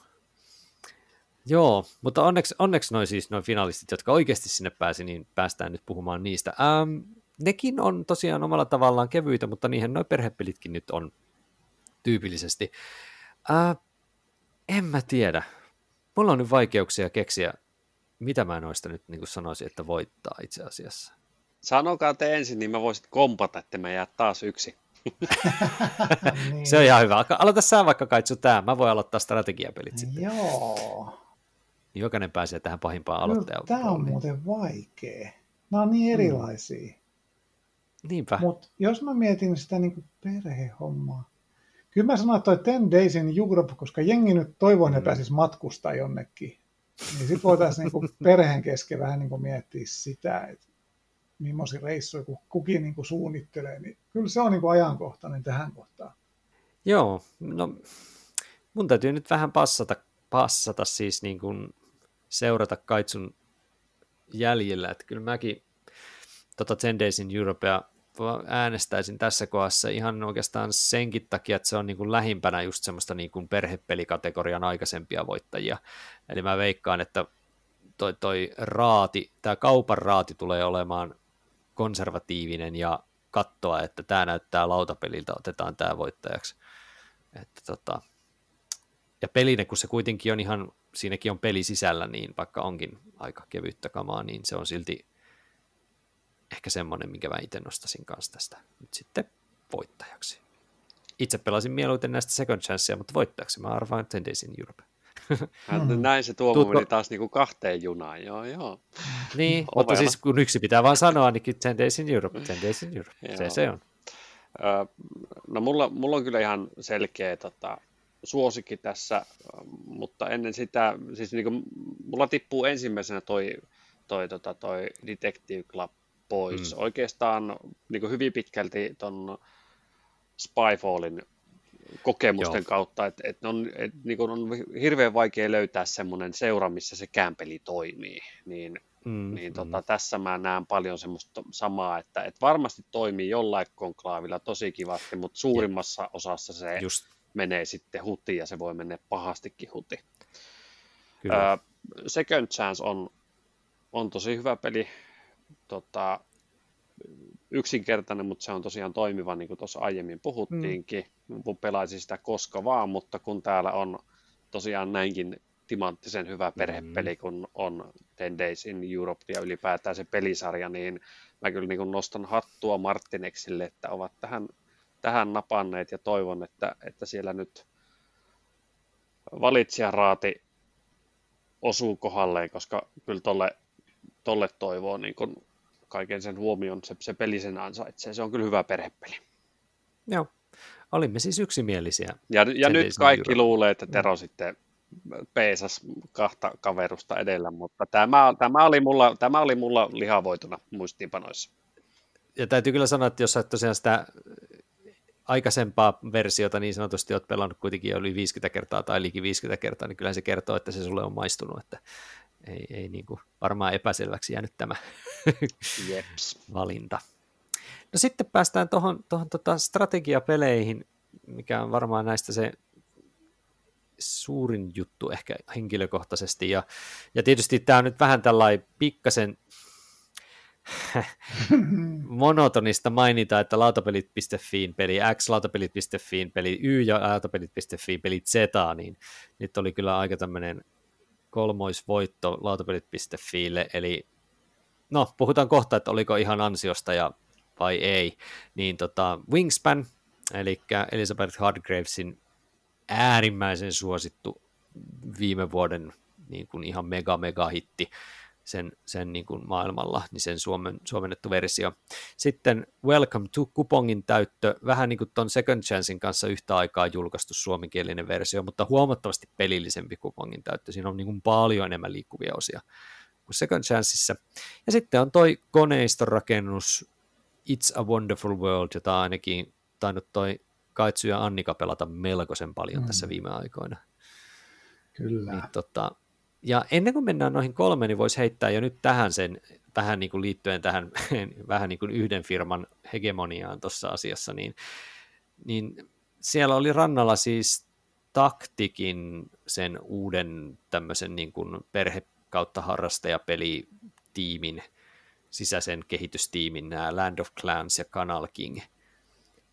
Joo, mutta onneksi, onneksi noin siis noin finalistit, jotka oikeasti sinne pääsi, niin päästään nyt puhumaan niistä. Ähm, nekin on tosiaan omalla tavallaan kevyitä, mutta niihin noin perhepelitkin nyt on tyypillisesti. Äh, en mä tiedä. Mulla on nyt vaikeuksia keksiä, mitä mä noista nyt niin sanoisin, että voittaa itse asiassa. Sanokaa te ensin, niin mä voisit kompata, että mä jää taas yksi. niin. Se on ihan hyvä. Aloita sä vaikka Kaitsu tämä. Mä voin aloittaa strategiapelit sitten. Joo jokainen pääsee tähän pahimpaan aloittajan. Tämä on muuten vaikea. Nämä on niin mm. erilaisia. Mm. Niinpä. Mutta jos mä mietin sitä niin perhehommaa, kyllä mä sanoin, että toi Ten Days in Europe, koska jengi nyt toivoo, että mm. pääsisi matkustaa jonnekin, niin sitten voitaisiin niin perheen kesken vähän niin miettiä sitä, että millaisia reissuja kukin niin suunnittelee, niin kyllä se on niin ajankohtainen tähän kohtaan. Joo, no mun täytyy nyt vähän passata, passata siis niin kuin seurata Kaitsun jäljellä, että kyllä mäkin tota Ten Days in Europea äänestäisin tässä kohdassa ihan oikeastaan senkin takia, että se on niin kuin lähimpänä just semmoista niin kuin perhepelikategorian aikaisempia voittajia. Eli mä veikkaan, että toi, toi raati, tämä kaupan raati tulee olemaan konservatiivinen ja katsoa, että tämä näyttää lautapeliltä, otetaan tämä voittajaksi. Että tota, ja peline, kun se kuitenkin on ihan siinäkin on peli sisällä, niin vaikka onkin aika kevyttä kamaa, niin se on silti ehkä semmoinen, minkä mä itse nostasin kanssa tästä nyt sitten voittajaksi. Itse pelasin mieluiten näistä second chanceja, mutta voittajaksi mä arvaan Ten Days in Europe. Näin se tuo Tuutko... meni taas niinku kahteen junaan, joo joo. Niin, Ovella. mutta siis kun yksi pitää vaan sanoa, niin Ten Days in Europe, Ten Days in Europe, se se on. no mulla, mulla on kyllä ihan selkeä tota, suosikki tässä, mutta ennen sitä, siis niin kuin, mulla tippuu ensimmäisenä toi, toi, tota, toi Detective Club pois. Mm. Oikeastaan niin kuin hyvin pitkälti ton Spyfallin kokemusten Joo. kautta, että et on, et, niin on hirveän vaikea löytää semmoinen seura, missä se kämpeli toimii, niin, mm, niin tota, mm. tässä mä näen paljon semmoista samaa, että et varmasti toimii jollain konklaavilla tosi kivasti, mutta suurimmassa ja. osassa se Just menee sitten huti ja se voi mennä pahastikin huti. Kyllä. Uh, Second Chance on, on tosi hyvä peli. Tota, yksinkertainen, mutta se on tosiaan toimiva, niin kuin tuossa aiemmin puhuttiinkin. Mm. Pelaisin sitä koska vaan, mutta kun täällä on tosiaan näinkin timanttisen hyvä perhepeli, mm. kun on Ten Days in Europe ja ylipäätään se pelisarja, niin mä kyllä niin nostan hattua Martineksille, että ovat tähän tähän napanneet ja toivon, että, että siellä nyt valitsijaraati osuu kohdalleen, koska kyllä tolle, tolle toivoo niin kun kaiken sen huomion, se, se peli sen ansaitsee. Se on kyllä hyvä perhepeli. Joo, olimme siis yksimielisiä. Ja, ja nyt kaikki Euro. luulee, että Tero sitten peesas kahta kaverusta edellä, mutta tämä, tämä, oli, mulla, tämä oli mulla lihavoituna muistiinpanoissa. Ja täytyy kyllä sanoa, että jos sä tosiaan sitä aikaisempaa versiota niin sanotusti olet pelannut kuitenkin yli 50 kertaa tai liki 50 kertaa, niin kyllä se kertoo, että se sulle on maistunut, että ei, ei niin kuin varmaan epäselväksi jäänyt tämä Jeps. valinta. No sitten päästään tuohon tohon tota strategiapeleihin, mikä on varmaan näistä se suurin juttu ehkä henkilökohtaisesti. Ja, ja tietysti tämä on nyt vähän tällainen pikkasen monotonista mainita, että lautapelit.fiin peli X, lautapelit.fiin peli Y ja lautapelit.fiin peli Z, niin nyt oli kyllä aika tämmöinen kolmoisvoitto lautapelit.fiille, eli no, puhutaan kohta, että oliko ihan ansiosta ja vai ei, niin tota, Wingspan, eli Elizabeth Hardgravesin äärimmäisen suosittu viime vuoden niin kuin ihan mega mega hitti, sen, sen niin kuin maailmalla, niin sen suomen, suomennettu versio. Sitten Welcome to Kupongin täyttö, vähän niin kuin tuon Second Chancein kanssa yhtä aikaa julkaistu suomenkielinen versio, mutta huomattavasti pelillisempi Kupongin täyttö. Siinä on niin kuin paljon enemmän liikkuvia osia kuin Second Chanceissa. Ja sitten on toi koneistorakennus It's a Wonderful World, jota ainakin tainnut toi Kaitsu ja Annika pelata melkoisen paljon mm. tässä viime aikoina. Kyllä. Niin, tota, ja ennen kuin mennään noihin kolmeen, niin voisi heittää jo nyt tähän sen, tähän niin kuin liittyen tähän vähän niin kuin yhden firman hegemoniaan tuossa asiassa, niin, niin siellä oli rannalla siis Taktikin sen uuden tämmöisen niin kuin perhe kautta harrastajapelitiimin, sisäisen kehitystiimin, nämä Land of Clans ja Canal King.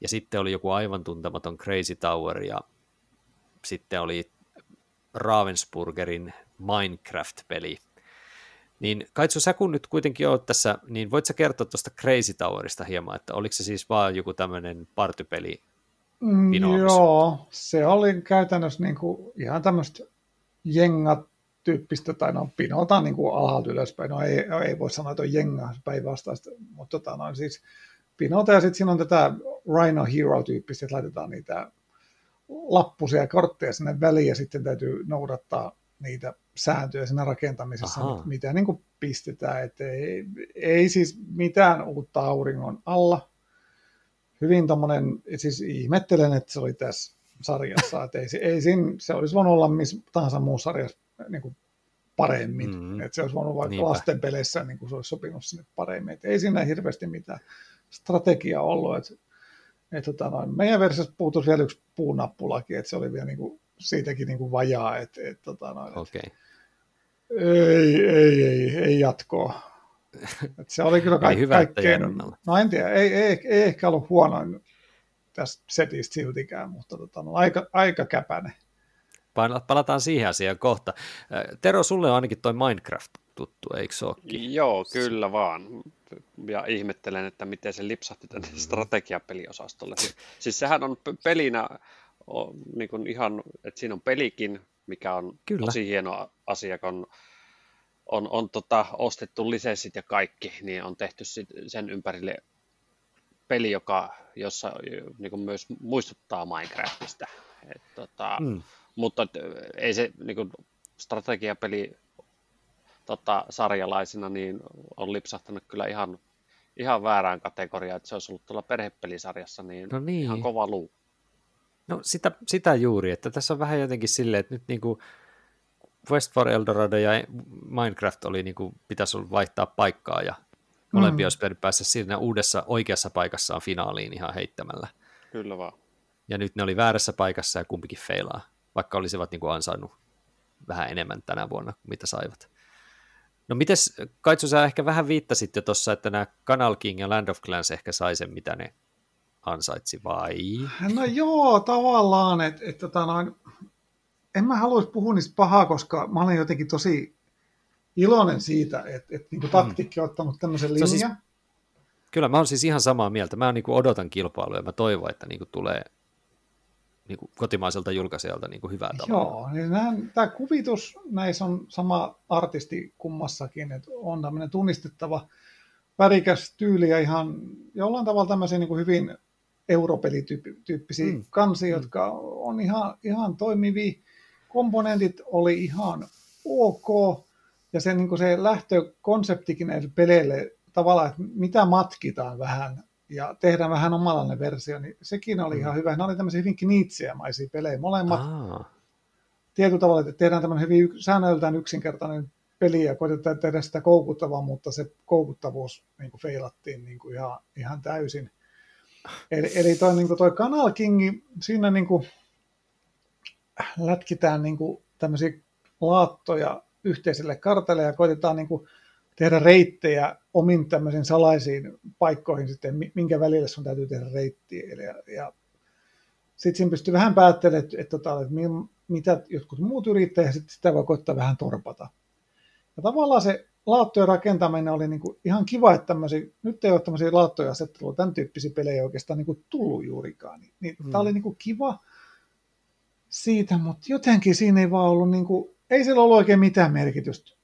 Ja sitten oli joku aivan tuntematon Crazy Tower ja sitten oli Ravensburgerin Minecraft-peli. Niin Kaitsu, sä kun nyt kuitenkin oot tässä, niin voit sä kertoa tuosta Crazy Towerista hieman, että oliko se siis vaan joku tämmöinen partypeli mm, Joo, se oli käytännössä niin kuin ihan tämmöistä jengat tyyppistä, tai no pinotaan niin kuin alhaalta ylöspäin, no ei, ei voi sanoa, että on jenga päinvastaista, mutta tota, no, siis pinota ja sitten siinä on tätä Rhino Hero-tyyppistä, että laitetaan niitä lappusia ja kortteja sinne väliin ja sitten täytyy noudattaa niitä sääntöjä siinä rakentamisessa, Aha. mitä niin kuin pistetään, että ei, ei siis mitään uutta auringon alla. Hyvin tommonen, siis ihmettelen, että se oli tässä sarjassa, että ei, ei siinä, se olisi voinut olla missä tahansa muussa sarjassa niin kuin paremmin, mm, että se olisi voinut vaikka niinpä. lasten peleissä niin kuin se olisi sopinut sinne paremmin, että ei siinä hirveästi mitään strategiaa ollut, että et, tota, noin, meidän versiossa puuttuisi vielä yksi puunappulakin, että se oli vielä niin kuin, siitäkin niin kuin vajaa. Et, et, tota, noin, okay. Ei, ei, ei, ei jatkoa. Et se oli kyllä kaik- hyvä, kaikkein, no en tiedä, ei, ei, ei ehkä ollut huonoin tästä setistä siltikään, mutta tota, no, aika, aika käpäne. Palataan siihen asiaan kohta. Tero, sulle on ainakin toi Minecraft tuttu, eikö se olekin? Joo, kyllä vaan. Ja ihmettelen, että miten se lipsahti tänne mm. strategiapeliosastolle. Siis, siis sehän on pelinä on, niin kuin ihan, että siinä on pelikin, mikä on kyllä. tosi hieno asia, kun on, on, tota, ostettu lisenssit ja kaikki, niin on tehty sit sen ympärille peli, joka, jossa niin kuin myös muistuttaa Minecraftista. Et, tota, mm. Mutta ei se niin kuin, strategiapeli tota, sarjalaisina niin on lipsahtanut kyllä ihan, ihan väärään kategoriaan, että se olisi ollut tuolla perhepelisarjassa niin, no niin. ihan kova luu. No sitä, sitä juuri, että tässä on vähän jotenkin silleen, että nyt niin kuin West for Eldorado ja Minecraft oli niin kuin, pitäisi vaihtaa paikkaa ja molempia mm. olisi päässä siinä uudessa oikeassa paikassaan finaaliin ihan heittämällä. Kyllä vaan. Ja nyt ne oli väärässä paikassa ja kumpikin feilaa, vaikka olisivat niin kuin ansainnut vähän enemmän tänä vuonna kuin mitä saivat. No mites, Kaitsu, sä ehkä vähän viittasit jo tuossa, että nämä Canal King ja Land of Clans ehkä sai sen, mitä ne ansaitsi, vai? No joo, tavallaan, että et, tota noin, en mä haluaisi puhua niistä pahaa, koska mä olen jotenkin tosi iloinen siitä, että et, niin taktikki on ottanut tämmöisen linjan. Siis, kyllä, mä oon siis ihan samaa mieltä. Mä niin odotan kilpailua ja mä toivon, että niin tulee niin kuin kotimaiselta julkaisijalta niin kuin hyvää tavalla. Joo, niin tämä kuvitus näissä on sama artisti kummassakin, että on tämmöinen tunnistettava värikäs tyyli ja ihan jollain tavalla tämmöisiä niin kuin hyvin europelityyppisiä mm. kansia, mm. jotka on ihan, ihan toimivia. Komponentit oli ihan ok, ja se, niin se lähtökonseptikin näille peleille tavallaan, että mitä matkitaan vähän ja tehdään vähän omanlainen versio, niin sekin oli mm. ihan hyvä. Ne oli tämmöisiä hyvin kniitsiämaisia pelejä molemmat. Aa. Tietyllä tavalla, että tehdään tämmöinen hyvin säännöltään yksinkertainen peli ja koitetaan tehdä sitä koukuttavaa, mutta se koukuttavuus niin kuin feilattiin niin kuin ihan, ihan täysin. Eli, eli toi, niin kuin toi Canal King, siinä niin kuin lätkitään niin kuin tämmöisiä laattoja yhteiselle kartalle ja koitetaan niin kuin tehdä reittejä omin tämmöisiin salaisiin paikkoihin sitten, minkä välillä sun täytyy tehdä reittiä. Ja, ja sitten siinä pystyy vähän päättelemään, että, että, tota, että, mitä jotkut muut yrittää, ja sitten sitä voi koittaa vähän torpata. Ja tavallaan se laattojen rakentaminen oli niin kuin ihan kiva, että tämmöisiä, nyt ei ole tämmöisiä laattoja asettelua, tämän tyyppisiä pelejä oikeastaan niin kuin tullut juurikaan. Niin, niin mm. Tämä oli niin kuin kiva siitä, mutta jotenkin siinä ei vaan ollut, niin kuin, ei sillä ollut oikein mitään merkitystä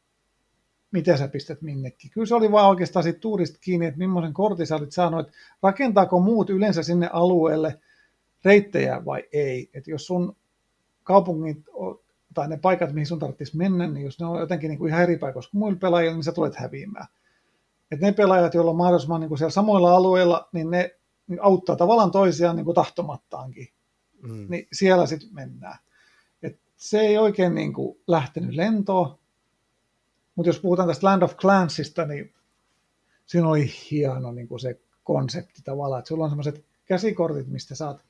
miten sä pistät minnekin. Kyllä se oli vaan oikeastaan siitä tuurista kiinni, että millaisen kortin sä olit saanut, että rakentaako muut yleensä sinne alueelle reittejä vai ei. Että jos sun kaupungit tai ne paikat, mihin sun tarvitsisi mennä, niin jos ne on jotenkin niin kuin ihan eri paikoissa kuin muilla pelaajilla, niin sä tulet häviämään. Et ne pelaajat, joilla on mahdollisimman niin kuin siellä samoilla alueilla, niin ne auttaa tavallaan toisiaan niin kuin tahtomattaankin. Mm. Niin siellä sitten mennään. Et se ei oikein niin kuin lähtenyt lentoon, mutta jos puhutaan tästä Land of Clansista, niin siinä oli hieno niin kuin se konsepti tavallaan, että sulla on semmoiset käsikortit, mistä saat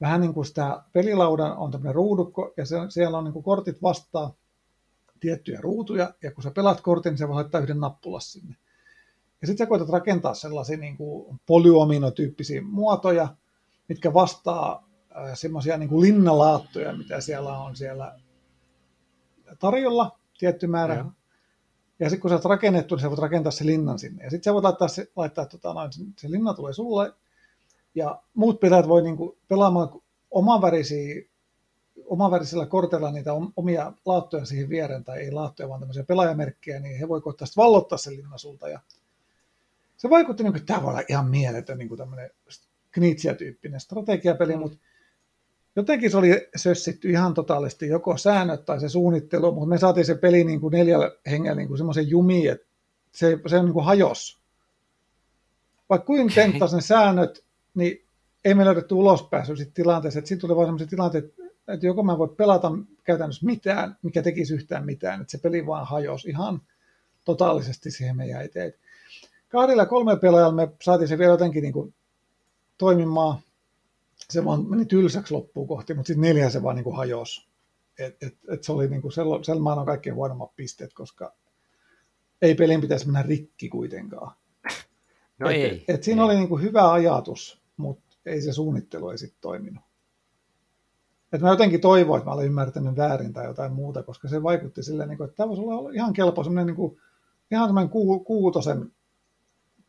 vähän niin kuin sitä pelilaudan on tämmöinen ruudukko, ja se, siellä on niin kuin kortit vastaa tiettyjä ruutuja, ja kun sä pelaat kortin, niin se voi laittaa yhden nappulas sinne. Ja sitten sä koetat rakentaa sellaisia niin kuin polyominotyyppisiä muotoja, mitkä vastaa äh, semmoisia niin linnalaattoja, mitä siellä on siellä tarjolla, tietty määrä. Ja, ja sitten kun sä oot rakennettu, niin sä voit rakentaa se linnan sinne. Ja sitten sä voit laittaa, se, laittaa tota, noin, se linna tulee sulle, ja muut pelaajat voi niin kuin, pelaamaan omanvärisiä omavärisellä kortilla niitä omia laattoja siihen viereen, tai ei laattoja, vaan tämmöisiä pelaajamerkkejä, niin he voi koittaa vallottaa sen linnan sulta. Ja se vaikutti, niin kuin, että tämä voi olla ihan mieletön niin kuin tämmöinen Knitsia-tyyppinen strategiapeli, mm. mutta jotenkin se oli sössitty ihan totaalisesti joko säännöt tai se suunnittelu, mutta me saatiin se peli niin kuin neljällä hengellä niin kuin semmoisen jumiin, että se, se niin kuin hajos. Vaikka kuin tenttas ne säännöt, niin ei me löydetty ulospääsy sitten tilanteessa, että sitten tuli vaan sellaisia tilanteita, että joko mä voi pelata käytännössä mitään, mikä tekisi yhtään mitään, että se peli vaan hajosi ihan totaalisesti siihen meidän eteen. Kahdella kolme pelaajalla me saatiin se vielä jotenkin niin kuin toimimaan, se vaan meni tylsäksi loppuun kohti, mutta sitten neljä se vaan niin kuin hajosi. Et, et, et se oli niin kuin sel, sel on kaikkein huonommat pisteet, koska ei pelin pitäisi mennä rikki kuitenkaan. No et, ei. Et siinä ei. oli niin kuin hyvä ajatus, mutta ei se suunnittelu ei sitten toiminut. Et mä jotenkin toivoin, että mä olen ymmärtänyt väärin tai jotain muuta, koska se vaikutti silleen, niin kuin, että tämä voisi olla ihan kelpo, semmoinen niin kuin, ihan semmoinen ku, kuutosen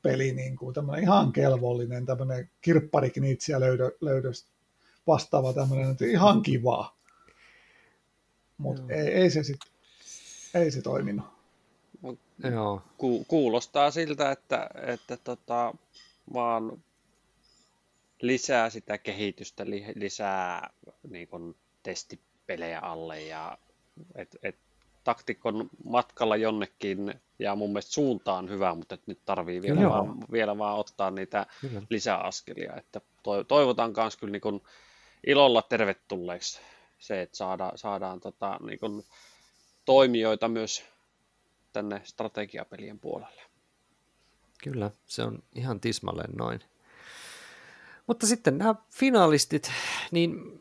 peli, niin kuin, tämmöinen ihan kelvollinen, tämmöinen kirpparikniitsiä löydö, löydös vastaava tämmöinen, että ihan kiva. Mutta ei, ei, se sit, ei se toiminut. Joo. Ku, kuulostaa siltä, että, että tota, vaan lisää sitä kehitystä, lisää niin kun, testipelejä alle ja et, et, taktikon matkalla jonnekin ja mun mielestä suunta on hyvä, mutta nyt tarvii vielä, vaan, vielä vaan ottaa niitä kyllä. lisäaskelia. Että toivotan myös kyllä niin kun ilolla tervetulleeksi se, että saada, saadaan tota, niin kun toimijoita myös tänne strategiapelien puolelle. Kyllä, se on ihan tismalleen noin. Mutta sitten nämä finalistit, niin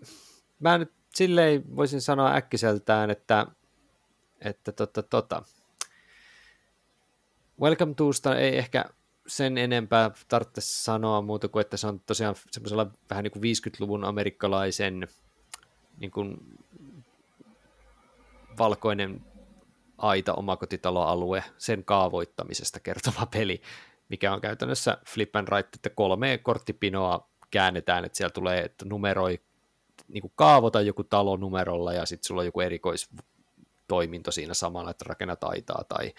mä nyt silleen voisin sanoa äkkiseltään, että, että tota, tota, Welcome Tosta ei ehkä sen enempää tarvitse sanoa muuta kuin, että se on tosiaan semmoisella vähän niin kuin 50-luvun amerikkalaisen niin kuin valkoinen aita omakotitaloalue, sen kaavoittamisesta kertova peli, mikä on käytännössä flip and right, että kolme korttipinoa käännetään, että siellä tulee, että numeroi, niin kuin kaavota joku talo numerolla ja sitten sulla on joku erikoistoiminto siinä samalla, että rakennat aitaa tai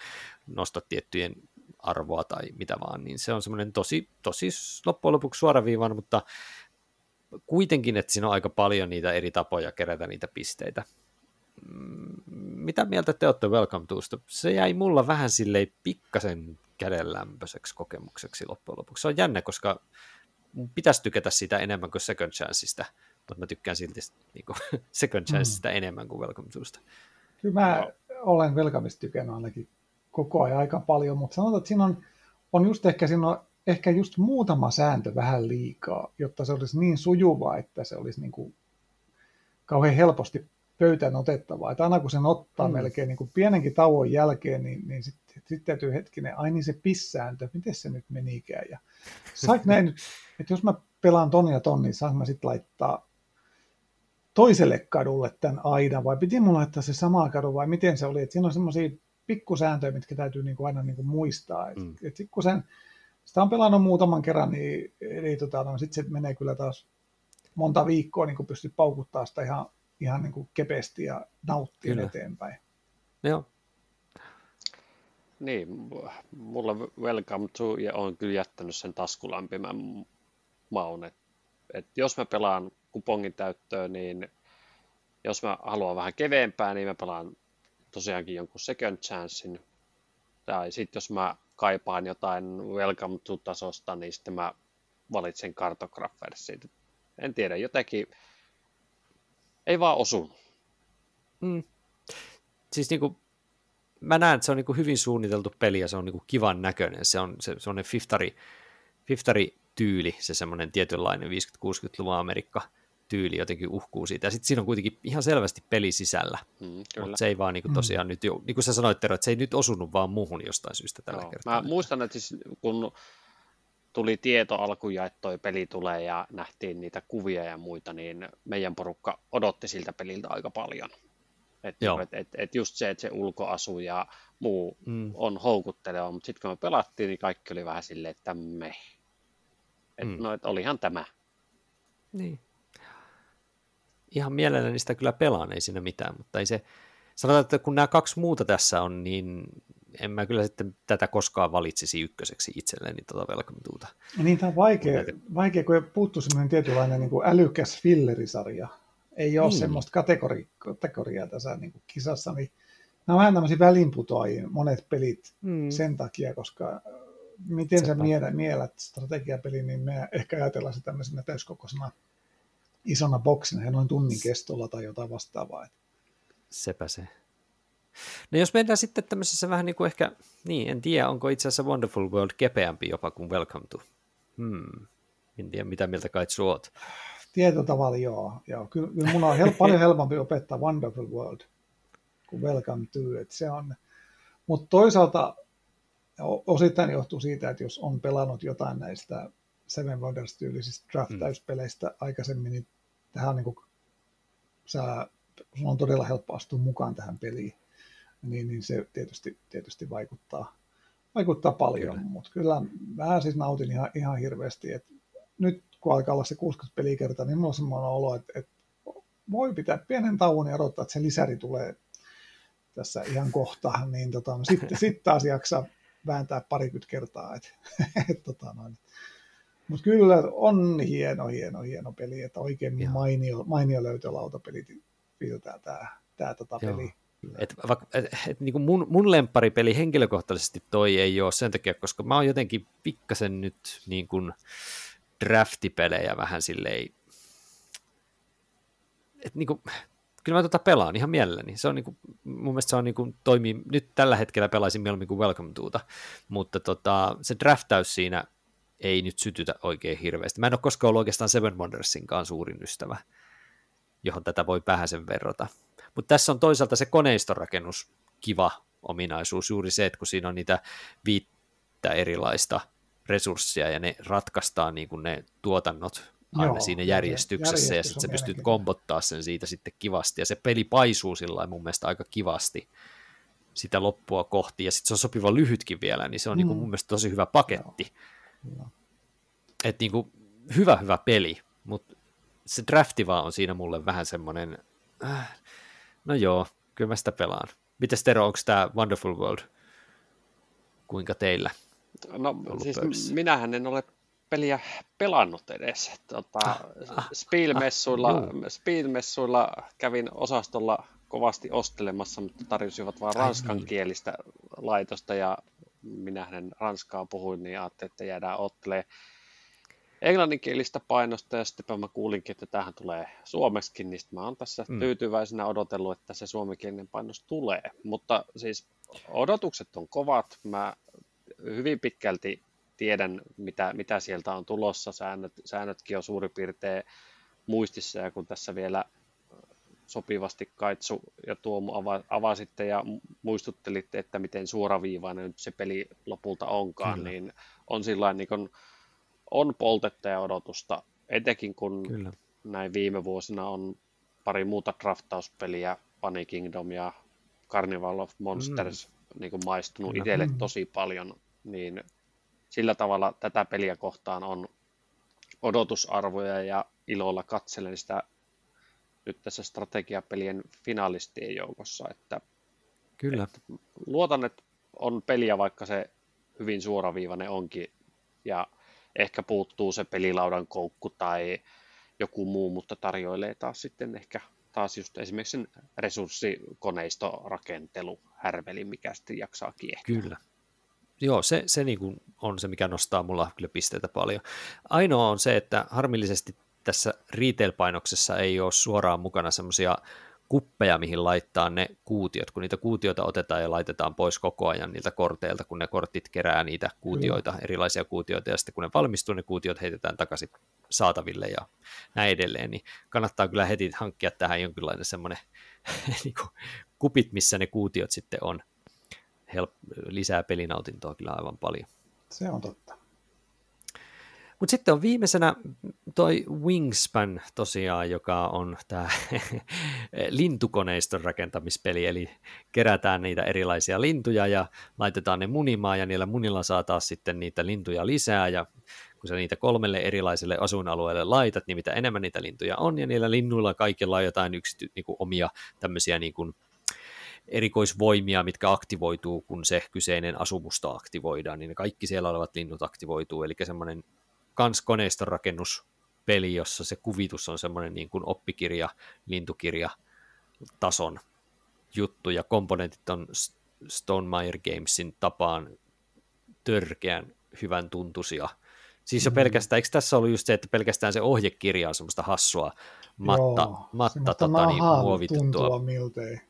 nostat tiettyjen arvoa tai mitä vaan, niin se on semmoinen tosi, tosi loppujen lopuksi suoraviivan, mutta kuitenkin, että siinä on aika paljon niitä eri tapoja kerätä niitä pisteitä. Mm, mitä mieltä te olette Welcome Toosta? Se jäi mulla vähän silleen pikkasen kädenlämpöiseksi kokemukseksi loppujen lopuksi. Se on jännä, koska pitäisi tykätä sitä enemmän kuin Second Chanceista, mutta mä tykkään silti niin kuin, Second mm. Chanceista mm. enemmän kuin Welcome Toosta. Kyllä mä no. olen Welcomeista tykännyt ainakin koko ajan aika paljon, mutta sanotaan, että siinä on, on just ehkä, siinä on ehkä just muutama sääntö vähän liikaa, jotta se olisi niin sujuvaa, että se olisi niin kuin kauhean helposti pöytään otettavaa. Että aina kun sen ottaa mm. melkein niin kuin pienenkin tauon jälkeen, niin, niin sitten sit täytyy hetkinen, ai niin se pissääntö, miten se nyt menikään. Ja saiko näin nyt, että jos mä pelaan ton ja ton, niin saanko mä sitten laittaa toiselle kadulle tämän aidan, vai piti mun laittaa se sama kadu, vai miten se oli, että siinä on semmoisia pikkusääntöjä, mitkä täytyy niin kuin aina niin kuin muistaa. Et, mm. et sit kun sen, sitä on pelannut muutaman kerran, niin, niin tota, no, sitten se menee kyllä taas monta viikkoa, niin pystyt paukuttaa sitä ihan, ihan niin kuin kepeästi ja nauttia eteenpäin. Joo. Niin, mulla Welcome to ja on kyllä jättänyt sen taskulämpimän maun. Et, et jos mä pelaan kupongin täyttöön, niin jos mä haluan vähän keveempää, niin mä pelaan tosiaankin jonkun second chancein. Tai sitten jos mä kaipaan jotain Welcome to-tasosta, niin sitten mä valitsen Cartographersin. En tiedä, jotenkin ei vaan osunut. Mm. Siis niinku, mä näen, että se on niinku hyvin suunniteltu peli ja se on niinku kivan näköinen. Se on se, se on fiftari, fiftari tyyli, se semmoinen tietynlainen 50-60-luvun Amerikka tyyli jotenkin uhkuu siitä. Ja sitten siinä on kuitenkin ihan selvästi peli sisällä. Mm, Mutta se ei vaan niinku tosiaan mm. nyt jo, niin kuin sä sanoit Tero, että se ei nyt osunut vaan muuhun jostain syystä tällä Joo. kertaa. Mä muistan, että siis kun tuli tieto alkuja, että toi peli tulee ja nähtiin niitä kuvia ja muita, niin meidän porukka odotti siltä peliltä aika paljon. Että et, et, et just se, että se ulkoasu ja muu mm. on houkutteleva, mutta sitten kun me pelattiin, niin kaikki oli vähän silleen, että me. Et, mm. No, et olihan tämä. Niin. Ihan mielelläni sitä kyllä pelaan, ei siinä mitään, mutta ei se, sanotaan, että kun nämä kaksi muuta tässä on, niin en mä kyllä sitten tätä koskaan valitsisi ykköseksi itselleni tuota Welcome Niin, tämä on vaikea, vaikea kun puuttuu semmoinen tietynlainen niin kuin älykäs fillerisarja. Ei ole niin. semmoista kategori, kategoriaa tässä niin kuin kisassa, niin nämä on vähän tämmöisiä välinputoajia, monet pelit mm. sen takia, koska äh, miten Sepä. sä mielät, mielät strategiapeli, niin me ehkä ajatellaan se tämmöisenä täyskokoisena isona boksina ja noin tunnin kestolla tai jotain vastaavaa. Sepä se. No jos mennään sitten tämmöisessä vähän niin kuin ehkä, niin en tiedä, onko itse asiassa Wonderful World kepeämpi jopa kuin Welcome to. Hmm. En tiedä, mitä mieltä kai suot. Tietyllä tavalla joo. joo. Kyllä, kyllä mun on hel- paljon helpompi opettaa Wonderful World kuin Welcome to. Et se on, mutta toisaalta osittain johtuu siitä, että jos on pelannut jotain näistä Seven Wonders-tyylisistä draft-täyspeleistä mm. aikaisemmin, niin tähän on niin kuin, sä, sun on todella helppo astua mukaan tähän peliin niin, niin se tietysti, tietysti vaikuttaa, vaikuttaa paljon, mutta kyllä mä siis nautin ihan, ihan hirveästi, että nyt kun alkaa olla se 60 pelikertaa, niin mulla on semmoinen olo, että, että voi pitää pienen tauon ja odottaa, että se lisäri tulee tässä ihan kohta, niin tota, no sitten sit taas jaksaa vääntää parikymmentä kertaa. Et, et, tota, noin. Mutta kyllä on hieno, hieno, hieno peli, että oikein Joo. mainio, mainio löytölautapeli tämä, tämä, tämä tota peli. Et, et, et, niin kuin mun, mun lempparipeli henkilökohtaisesti toi ei ole sen takia, koska mä oon jotenkin pikkasen nyt niin kuin draftipelejä vähän silleen, että niin kuin, kyllä mä tota pelaan ihan mielelläni. Se on niin kuin, mun mielestä se on niin kuin, toimii, nyt tällä hetkellä pelaisin mieluummin kuin Welcome Toota, mutta tota, se draftaus siinä ei nyt sytytä oikein hirveästi. Mä en ole koskaan ollut oikeastaan Seven Wondersinkaan suurin ystävä, johon tätä voi vähäsen verrata. Mutta tässä on toisaalta se koneistorakennus kiva ominaisuus, juuri se, että kun siinä on niitä viittä erilaista resursseja ja ne ratkaistaan niin kuin ne tuotannot aina Joo, siinä järjestyksessä ja sitten sä pystyt kombottaa sen siitä sitten kivasti ja se peli paisuu sillä mun mielestä aika kivasti sitä loppua kohti ja sitten se on sopiva lyhytkin vielä, niin se on mm. niin kuin mun mielestä tosi hyvä paketti. Että niin kuin, hyvä hyvä peli, mutta se drafti vaan on siinä mulle vähän semmoinen, äh, No joo, kyllä mä sitä pelaan. Mites Tero, onko tämä Wonderful World? Kuinka teillä? No siis pöydissä? minähän en ole peliä pelannut edes. Tota, ah, ah, Spielmessuilla, ah, Spielmessuilla kävin osastolla kovasti ostelemassa, mutta tarjosivat vain ranskankielistä laitosta ja minähän ranskaa puhuin, niin ajattelin, että jäädään ottelemaan englanninkielistä painosta ja sitten mä kuulinkin, että tähän tulee suomeksi, niin mä oon tässä mm. tyytyväisenä odotellut, että se suomenkielinen painos tulee. Mutta siis odotukset on kovat. Mä hyvin pitkälti tiedän, mitä, mitä sieltä on tulossa. Säännöt, säännötkin on suurin piirtein muistissa ja kun tässä vielä sopivasti Kaitsu ja Tuomu ava, avasitte ja muistuttelitte, että miten suoraviivainen nyt se peli lopulta onkaan, Kyllä. niin on sillä niin kuin on poltetta ja odotusta, etenkin kun Kyllä. näin viime vuosina on pari muuta draftauspeliä, Funny Kingdom ja Carnival of Monsters mm. niin kuin maistunut itselle mm. tosi paljon, niin sillä tavalla tätä peliä kohtaan on odotusarvoja ja ilolla katselen sitä nyt tässä strategiapelien finalistien joukossa, että, Kyllä. että luotan, että on peliä, vaikka se hyvin suoraviivainen onkin, ja ehkä puuttuu se pelilaudan koukku tai joku muu, mutta tarjoilee taas sitten ehkä taas just esimerkiksi sen resurssikoneistorakentelu, härveli, mikä sitten jaksaa kiehtoa. Kyllä. Joo, se, se niin kuin on se, mikä nostaa mulla kyllä pisteitä paljon. Ainoa on se, että harmillisesti tässä retail-painoksessa ei ole suoraan mukana semmoisia kuppeja, mihin laittaa ne kuutiot, kun niitä kuutioita otetaan ja laitetaan pois koko ajan niiltä korteilta, kun ne kortit kerää niitä kuutioita, mm. erilaisia kuutioita, ja sitten kun ne valmistuu, ne kuutiot heitetään takaisin saataville ja näin edelleen, niin kannattaa kyllä heti hankkia tähän jonkinlainen semmoinen niin kupit, missä ne kuutiot sitten on. Help, lisää pelinautintoa kyllä aivan paljon. Se on totta. Mutta sitten on viimeisenä toi Wingspan tosiaan, joka on tämä lintukoneiston rakentamispeli, eli kerätään niitä erilaisia lintuja ja laitetaan ne munimaan ja niillä munilla saa taas sitten niitä lintuja lisää ja kun sä niitä kolmelle erilaiselle asuinalueelle laitat, niin mitä enemmän niitä lintuja on ja niillä linnuilla kaikilla on jotain yksity, niin kuin omia tämmöisiä niin kuin erikoisvoimia, mitkä aktivoituu, kun se kyseinen asumusta aktivoidaan, niin ne kaikki siellä olevat linnut aktivoituu, eli semmoinen kans koneiston rakennuspeli, jossa se kuvitus on semmoinen niin kuin oppikirja, lintukirja tason juttu, ja komponentit on Stonemeyer Gamesin tapaan törkeän hyvän tuntuisia. Siis jo mm. pelkästään, eikö tässä ollut just se, että pelkästään se ohjekirja on semmoista hassua matta, Joo, matta tota, niin, muovitettua. miltei.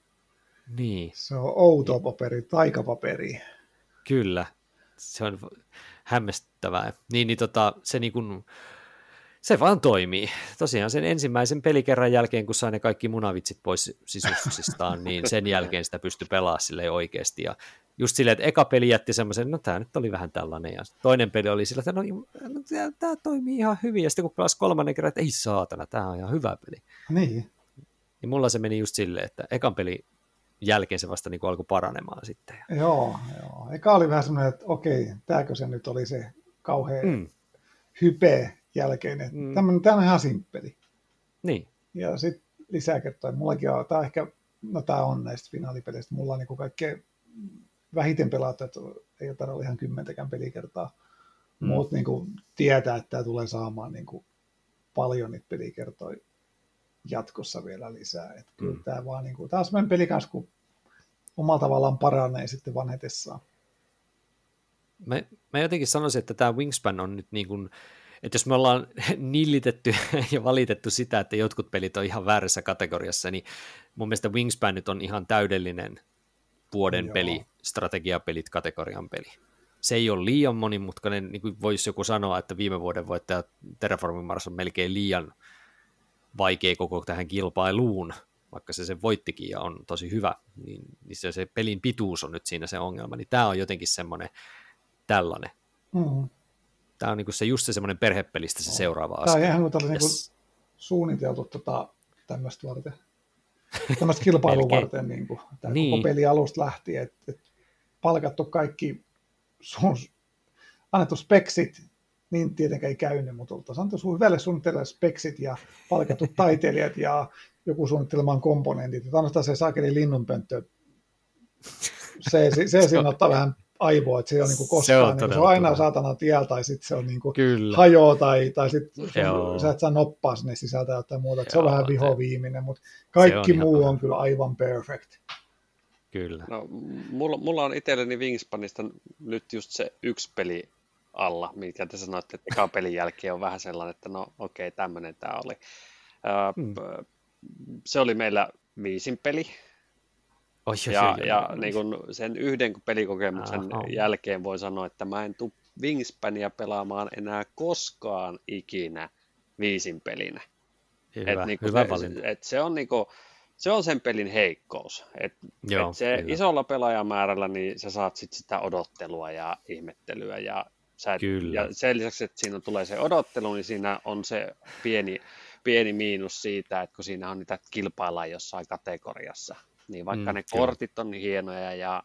Niin. Se on outo paperi, taikapaperi. Kyllä, se on hämmästyttävää. Niin, niin tota, se niin kuin, se vaan toimii. Tosiaan sen ensimmäisen pelikerran jälkeen, kun sai ne kaikki munavitsit pois sisuksistaan, niin sen jälkeen sitä pystyi pelaamaan sille oikeasti. Ja just silleen, että eka peli jätti semmoisen, no tämä nyt oli vähän tällainen, ja toinen peli oli sillä, että no, no tämä toimii ihan hyvin, ja sitten kun pelasi kolmannen kerran, että ei saatana, tämä on ihan hyvä peli. Niin. Niin mulla se meni just silleen, että ekan peli jälkeen se vasta niin kuin alkoi paranemaan sitten. Joo, joo. Eka oli vähän semmoinen, että okei, tämäkö se nyt oli se kauhean mm. hype jälkeen. Mm. Tämmöinen, tämä on ihan simppeli. Niin. Ja sitten lisää kertaa, mullakin on, tämä ehkä, no tämä on näistä finaalipeleistä, mulla on niin kuin kaikkein vähiten pelattu, että ei ole tarvitse ihan kymmentäkään pelikertaa. Mm. Muut niin kuin tietää, että tämä tulee saamaan niin kuin paljon niitä pelikertoja jatkossa vielä lisää. Että kyllä mm. tämä vaan niin kuin, tämä on sellainen peli kanssa, kun omalla tavallaan paranee sitten vanhetessaan. Mä, mä jotenkin sanoisin, että tämä Wingspan on nyt niin kuin, että jos me ollaan nillitetty ja valitettu sitä, että jotkut pelit on ihan väärässä kategoriassa, niin mun mielestä Wingspan nyt on ihan täydellinen vuoden Joo. peli, strategiapelit kategorian peli. Se ei ole liian monimutkainen, niin kuin voisi joku sanoa, että viime vuoden voittaja Terraforming Mars on melkein liian vaikea koko tähän kilpailuun, vaikka se sen voittikin ja on tosi hyvä, niin, niin se, se pelin pituus on nyt siinä se ongelma, niin tämä on jotenkin semmoinen tällainen. Mm. Tämä on niinku se, just se semmoinen perhepelistä se seuraava asia. Tämä on ihan kuin niinku suunniteltu tota, tämmöistä varten. Tämmöistä kilpailua varten niin kuin, tämä niin. koko peli alusta lähtien, että, että palkattu kaikki sun, annettu speksit niin tietenkään ei käynyt, mutta oltaisiin antanut hyvälle suunnitella speksit ja palkattu taiteilijat ja joku suunnittelemaan komponentit. Että ainoastaan se saakeli linnunpönttö, se, se, se siinä ottaa vähän aivoa, että se on niin kuin koskaan, se on, niin se on aina saatana tiellä, tai sitten se on niin kuin hajoa, tai, tai sitten sä et saa noppaa sinne sisältä jotain muuta, että se on vähän vihoviiminen, mutta kaikki on muu on kyllä aivan perfect. Kyllä. No, mulla, mulla on itselleni Wingspanista nyt just se yksi peli alla, mikä te sanoitte, että eka pelin jälkeen on vähän sellainen, että no okei, okay, tämmöinen tämä oli. Hmm. Se oli meillä viisin peli. Oi, ja oi, ja oi. Niin kun sen yhden pelikokemuksen Aha. jälkeen voi sanoa, että mä en tule Wingspania pelaamaan enää koskaan ikinä viisin pelinä. Hyvä, et niin hyvä se, Et se on niin kuin, se on sen pelin heikkous. Et, Joo, et se kyllä. isolla pelaajamäärällä niin sä saat sit sitä odottelua ja ihmettelyä ja Sä et, Kyllä. Ja sen lisäksi, että siinä tulee se odottelu, niin siinä on se pieni, pieni miinus siitä, että kun siinä on niitä kilpaillaan jossain kategoriassa, niin vaikka mm, ne kyllä. kortit on niin hienoja ja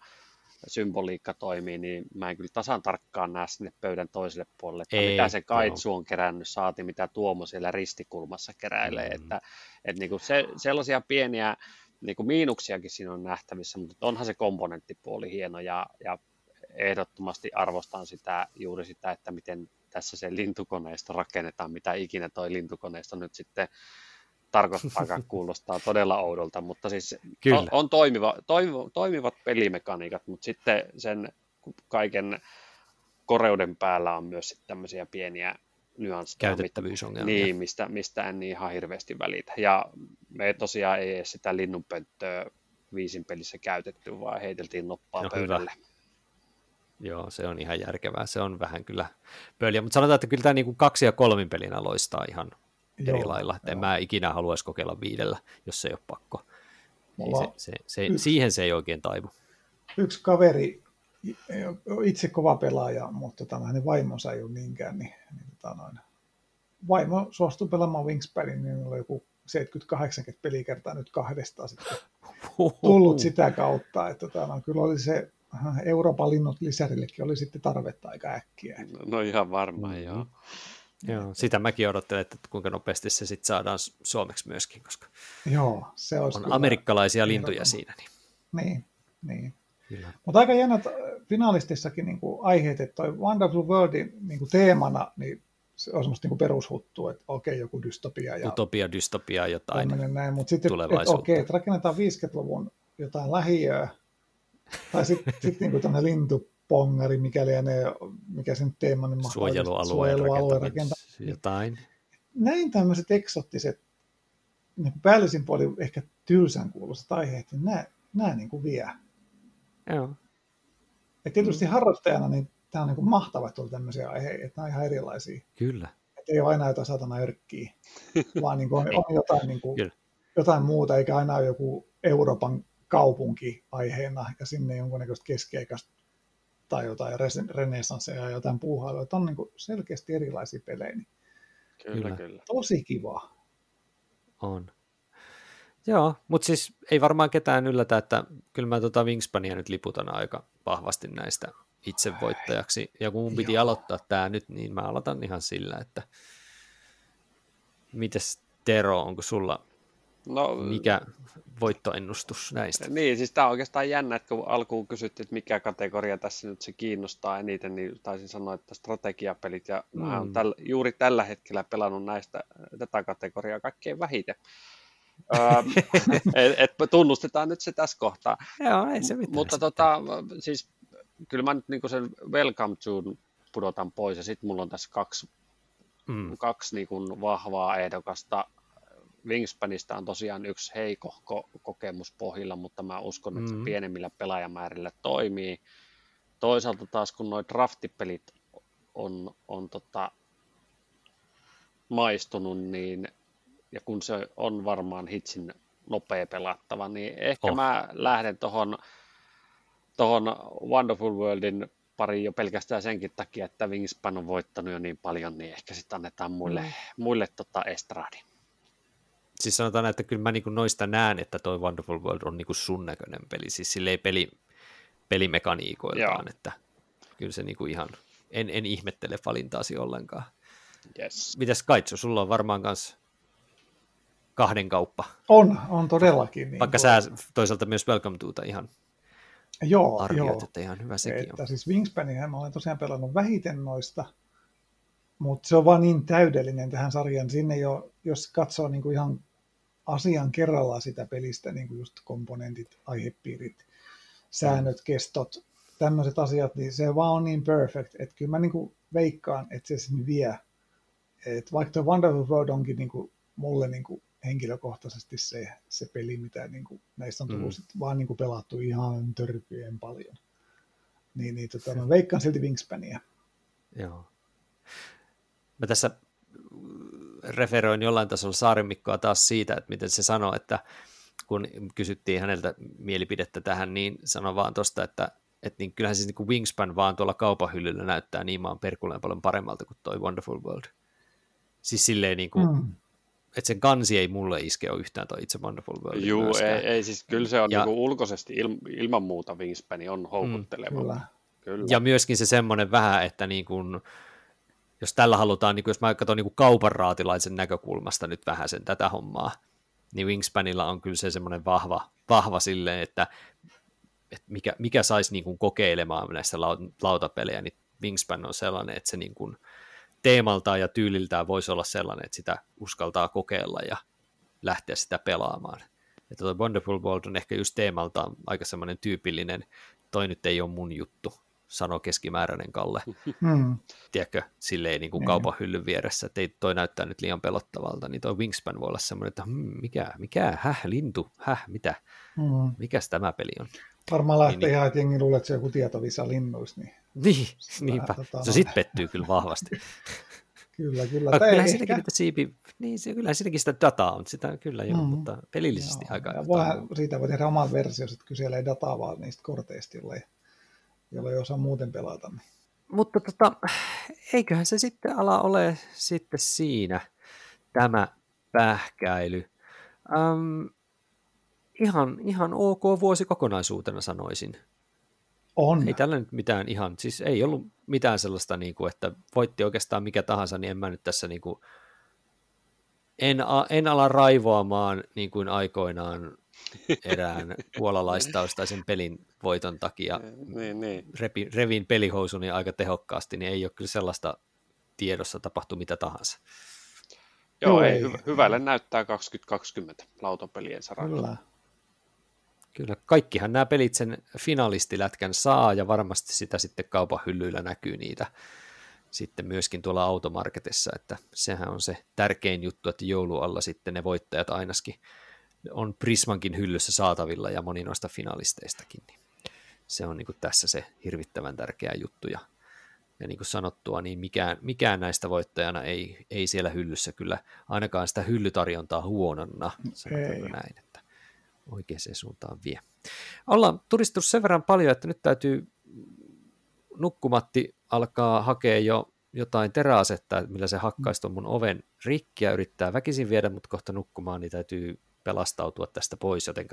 symboliikka toimii, niin mä en kyllä tasan tarkkaan näe sinne pöydän toiselle puolelle, että Ei, mitä se kaitsu no. on kerännyt, saati mitä Tuomo siellä ristikulmassa keräilee, mm. että, että niin kuin se, sellaisia pieniä niin kuin miinuksiakin siinä on nähtävissä, mutta onhan se komponenttipuoli hieno ja, ja ehdottomasti arvostan sitä, juuri sitä, että miten tässä se lintukoneisto rakennetaan, mitä ikinä toi lintukoneisto nyt sitten tarkoittaa, kuulostaa todella oudolta, mutta siis Kyllä. on, on toimiva, toimiva, toimivat pelimekaniikat, mutta sitten sen kaiken koreuden päällä on myös sitten tämmöisiä pieniä nyansseja. Käytettävyysongelmia. Niin, mistä, mistä en niin ihan hirveästi välitä. Ja me tosiaan ei edes sitä linnunpönttöä viisin pelissä käytetty, vaan heiteltiin noppaa no, pöydälle. Hyvä. Joo, se on ihan järkevää. Se on vähän kyllä pöliä, mutta sanotaan, että kyllä tämä niin kuin kaksi ja kolmin pelinä loistaa ihan Joo, eri lailla. En mä ikinä haluaisi kokeilla viidellä, jos se ei ole pakko. Niin se, se, se, yksi, siihen se ei oikein taivu. Yksi kaveri, itse kova pelaaja, mutta tota, hänen vaimonsa ei ole niinkään, niin, niin tota, noin, vaimo suostui pelaamaan Wingspanin, niin oli joku 70-80 pelikertaa nyt kahdestaan sitten tullut sitä kautta, että tota, no, kyllä oli se Euroopan linnut lisärillekin oli sitten tarvetta aika äkkiä. No, no ihan varmaan, mm-hmm. joo. Joo, sitä mäkin odottelen, että kuinka nopeasti se sitten saadaan suomeksi myöskin, koska Joo, se on amerikkalaisia lintuja siinä. Niin, niin. niin. Mutta aika jännät äh, finalistissakin niin kuin aiheet, että toi Wonderful Worldin niin kuin teemana, niin se on semmoista niin perushuttua, että okei, joku dystopia. Ja Utopia, dystopia, jotain näin. Mutta sitten, että okei, että rakennetaan 50-luvun jotain lähiöä, tai sitten sit niin kuin lintupongari, mikäli ne, mikä sen teema niin Suojelualueen, suojelualueen rakentaminen. Jotain. Näin tämmöiset eksottiset, niin päällisin puolin ehkä tylsän kuuloiset aiheet, niin nämä, nämä niin kuin vie. Joo. Ja tietysti mm. harrastajana niin tämä on niin kuin mahtava, että on tämmöisiä aiheita, että nämä on ihan erilaisia. Kyllä. Että ei ole aina jotain satana örkkiä, vaan niin kuin on, on jotain, niin kuin, jotain muuta, eikä aina ole joku Euroopan kaupunki aiheena ja sinne jonkunnäköistä keskeikäistä tai jotain renesansseja ja jotain puuhailua. Että on niin selkeästi erilaisia pelejä. Niin kyllä, kyllä. Tosi kiva. On. Joo, mutta siis ei varmaan ketään yllätä, että kyllä mä tota Wingspania nyt liputan aika vahvasti näistä itse voittajaksi. Ja kun mun piti Joo. aloittaa tämä nyt, niin mä aloitan ihan sillä, että mites Tero, onko sulla No, mikä voittoennustus näistä? Niin, siis tämä on oikeastaan jännä, että kun alkuun kysyttiin, että mikä kategoria tässä nyt se kiinnostaa eniten, niin taisin sanoa, että strategiapelit, ja mm. mä olen täl, juuri tällä hetkellä pelannut näistä tätä kategoriaa kaikkein vähiten. et, et tunnustetaan nyt se tässä kohtaa. Joo, ei se mitään. Mutta tota, siis kyllä mä nyt niin sen Welcome to pudotan pois, ja sitten mulla on tässä kaksi, mm. kaksi niin kuin vahvaa ehdokasta Wingspanista on tosiaan yksi heikohko kokemus pohjilla, mutta mä uskon, että mm-hmm. pienemmillä pelaajamäärillä toimii. Toisaalta taas kun nuo draftipelit on, on tota, maistunut, niin, ja kun se on varmaan hitsin nopea pelattava, niin ehkä oh. mä lähden tuohon tohon Wonderful Worldin pari jo pelkästään senkin takia, että Wingspan on voittanut jo niin paljon, niin ehkä sitten annetaan muille, mm. muille tota Estradin siis sanotaan, että kyllä mä niin kuin noista näen, että toi Wonderful World on niin kuin sun näköinen peli, siis silleen peli, pelimekaniikoiltaan, Joo. että kyllä se niin kuin ihan, en, en ihmettele valintaasi ollenkaan. Yes. Mitäs Kaitsu, sulla on varmaan myös kahden kauppa. On, on todellakin. Niin Vaikka sä toisaalta myös Welcome to ihan joo, arvioit, joo. että ihan hyvä sekin että on. Siis Wingspania mä olen tosiaan pelannut vähiten noista, mutta se on vaan niin täydellinen tähän sarjaan. Sinne jo, jos katsoo niin kuin ihan asian kerrallaan sitä pelistä, niin kuin just komponentit, aihepiirit, säännöt, kestot, tämmöiset asiat, niin se vaan on niin perfect, että kyllä mä niin kuin veikkaan, että se sinne vie. Et vaikka tuo Wonderful World onkin niin kuin mulle niin kuin henkilökohtaisesti se, se peli, mitä niin kuin näistä on tullut mm. sit vaan niin kuin pelattu ihan törkyjen paljon. Niin, niin tota, mä veikkaan silti Wingspania. Joo. Mä tässä referoin jollain tasolla Saarimikkoa taas siitä, että miten se sanoi, että kun kysyttiin häneltä mielipidettä tähän, niin sanoi vaan tuosta, että, että niin kyllähän siis niin kuin Wingspan vaan tuolla kaupahyllyllä näyttää niin maan perkuleen paljon paremmalta kuin toi Wonderful World. Siis silleen niin kuin, mm. että sen kansi ei mulle iske ole yhtään toi itse Wonderful World. Joo, ei, ei, siis kyllä se on ja, niin kuin ulkoisesti il, ilman muuta Wingspan on houkutteleva. Mm, kyllä. kyllä. Ja myöskin se semmoinen vähän, että niin kuin, jos tällä halutaan, niin kuin jos mä katson niin kaupanraatilaisen näkökulmasta nyt vähän sen tätä hommaa, niin Wingspanilla on kyllä se semmoinen vahva, vahva silleen, että että mikä, mikä saisi niin kuin kokeilemaan näistä lautapelejä, niin Wingspan on sellainen, että se niin kuin teemaltaan ja tyyliltään voisi olla sellainen, että sitä uskaltaa kokeilla ja lähteä sitä pelaamaan. Että tuo Wonderful World on ehkä just teemaltaan aika semmoinen tyypillinen, toi nyt ei ole mun juttu, sanoo keskimääräinen Kalle. Mm. Tiedätkö, silleen niin kuin niin. kaupan hyllyn vieressä, että ei toi näyttää nyt liian pelottavalta, niin toi Wingspan voi olla semmoinen, että hmm, mikä, mikä, häh, lintu, häh, mitä, mm. mikäs tämä peli on. Varmaan lähtee niin, ihan, että jengi luulee, että se on joku tietovisa linnuista. Niin, niin niinpä. Tota... Se sitten pettyy kyllä vahvasti. kyllä, kyllä. No, kyllähän ehkä... siipi, niin se, kyllähän siinäkin sitä dataa on, sitä kyllä joo, mm. mutta pelillisesti joo. aika... Ja voi, siitä voi tehdä oman versio, että kyselee dataa vaan niistä korteista, jolla ei, jolla ei osaa muuten pelata. Niin. Mutta tota, eiköhän se sitten ala ole sitten siinä tämä pähkäily. Um, ihan, ihan ok vuosi kokonaisuutena sanoisin. On. Ei tällä nyt mitään ihan, siis ei ollut mitään sellaista, niin kuin, että voitti oikeastaan mikä tahansa, niin en mä nyt tässä niin kuin, en, en ala raivoamaan niin kuin aikoinaan erään puolalaistaustaisen pelin voiton takia niin, niin. Repi, revin pelihousuni aika tehokkaasti, niin ei ole kyllä sellaista tiedossa tapahtu mitä tahansa. Joo, ei, hy- hyvälle näyttää 2020 lautapelien saralla. Kyllä. Kyllä, kaikkihan nämä pelit sen finalistilätkän saa ja varmasti sitä sitten kaupan hyllyillä näkyy niitä sitten myöskin tuolla automarketissa, että sehän on se tärkein juttu, että joulualla sitten ne voittajat ainakin on Prismankin hyllyssä saatavilla ja moni noista finalisteistakin, niin se on niin kuin tässä se hirvittävän tärkeä juttu ja, ja niin kuin sanottua, niin mikään, mikään näistä voittajana ei, ei siellä hyllyssä kyllä ainakaan sitä hyllytarjontaa huononna, sanotaanko näin oikeaan suuntaan vie. Ollaan turistettu sen verran paljon, että nyt täytyy nukkumatti alkaa hakea jo jotain teräasetta, millä se hakkaisi mun oven rikki ja yrittää väkisin viedä mut kohta nukkumaan, niin täytyy pelastautua tästä pois, joten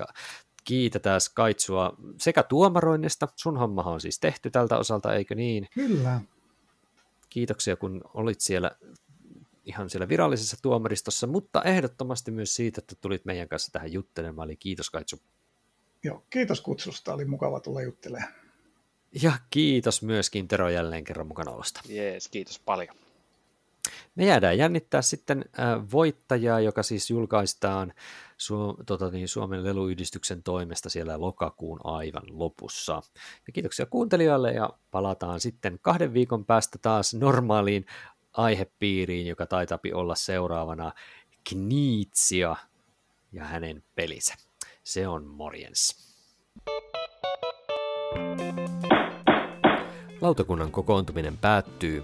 kiitetään Skaitsua sekä tuomaroinnista, sun hommahan on siis tehty tältä osalta, eikö niin? Kyllä. Kiitoksia, kun olit siellä ihan siellä virallisessa tuomaristossa, mutta ehdottomasti myös siitä, että tulit meidän kanssa tähän juttelemaan, eli kiitos Kaitsu. Joo, kiitos kutsusta, oli mukava tulla juttelemaan. Ja kiitos myöskin Tero jälleen kerran mukana olosta. Jees, kiitos paljon. Me jäädään jännittää sitten äh, voittajaa, joka siis julkaistaan Su- tota niin, Suomen leluyhdistyksen toimesta siellä lokakuun aivan lopussa. Ja kiitoksia kuuntelijoille ja palataan sitten kahden viikon päästä taas normaaliin aihepiiriin, joka taitapi olla seuraavana Kniitsia ja hänen pelinsä. Se on morjens. Lautakunnan kokoontuminen päättyy.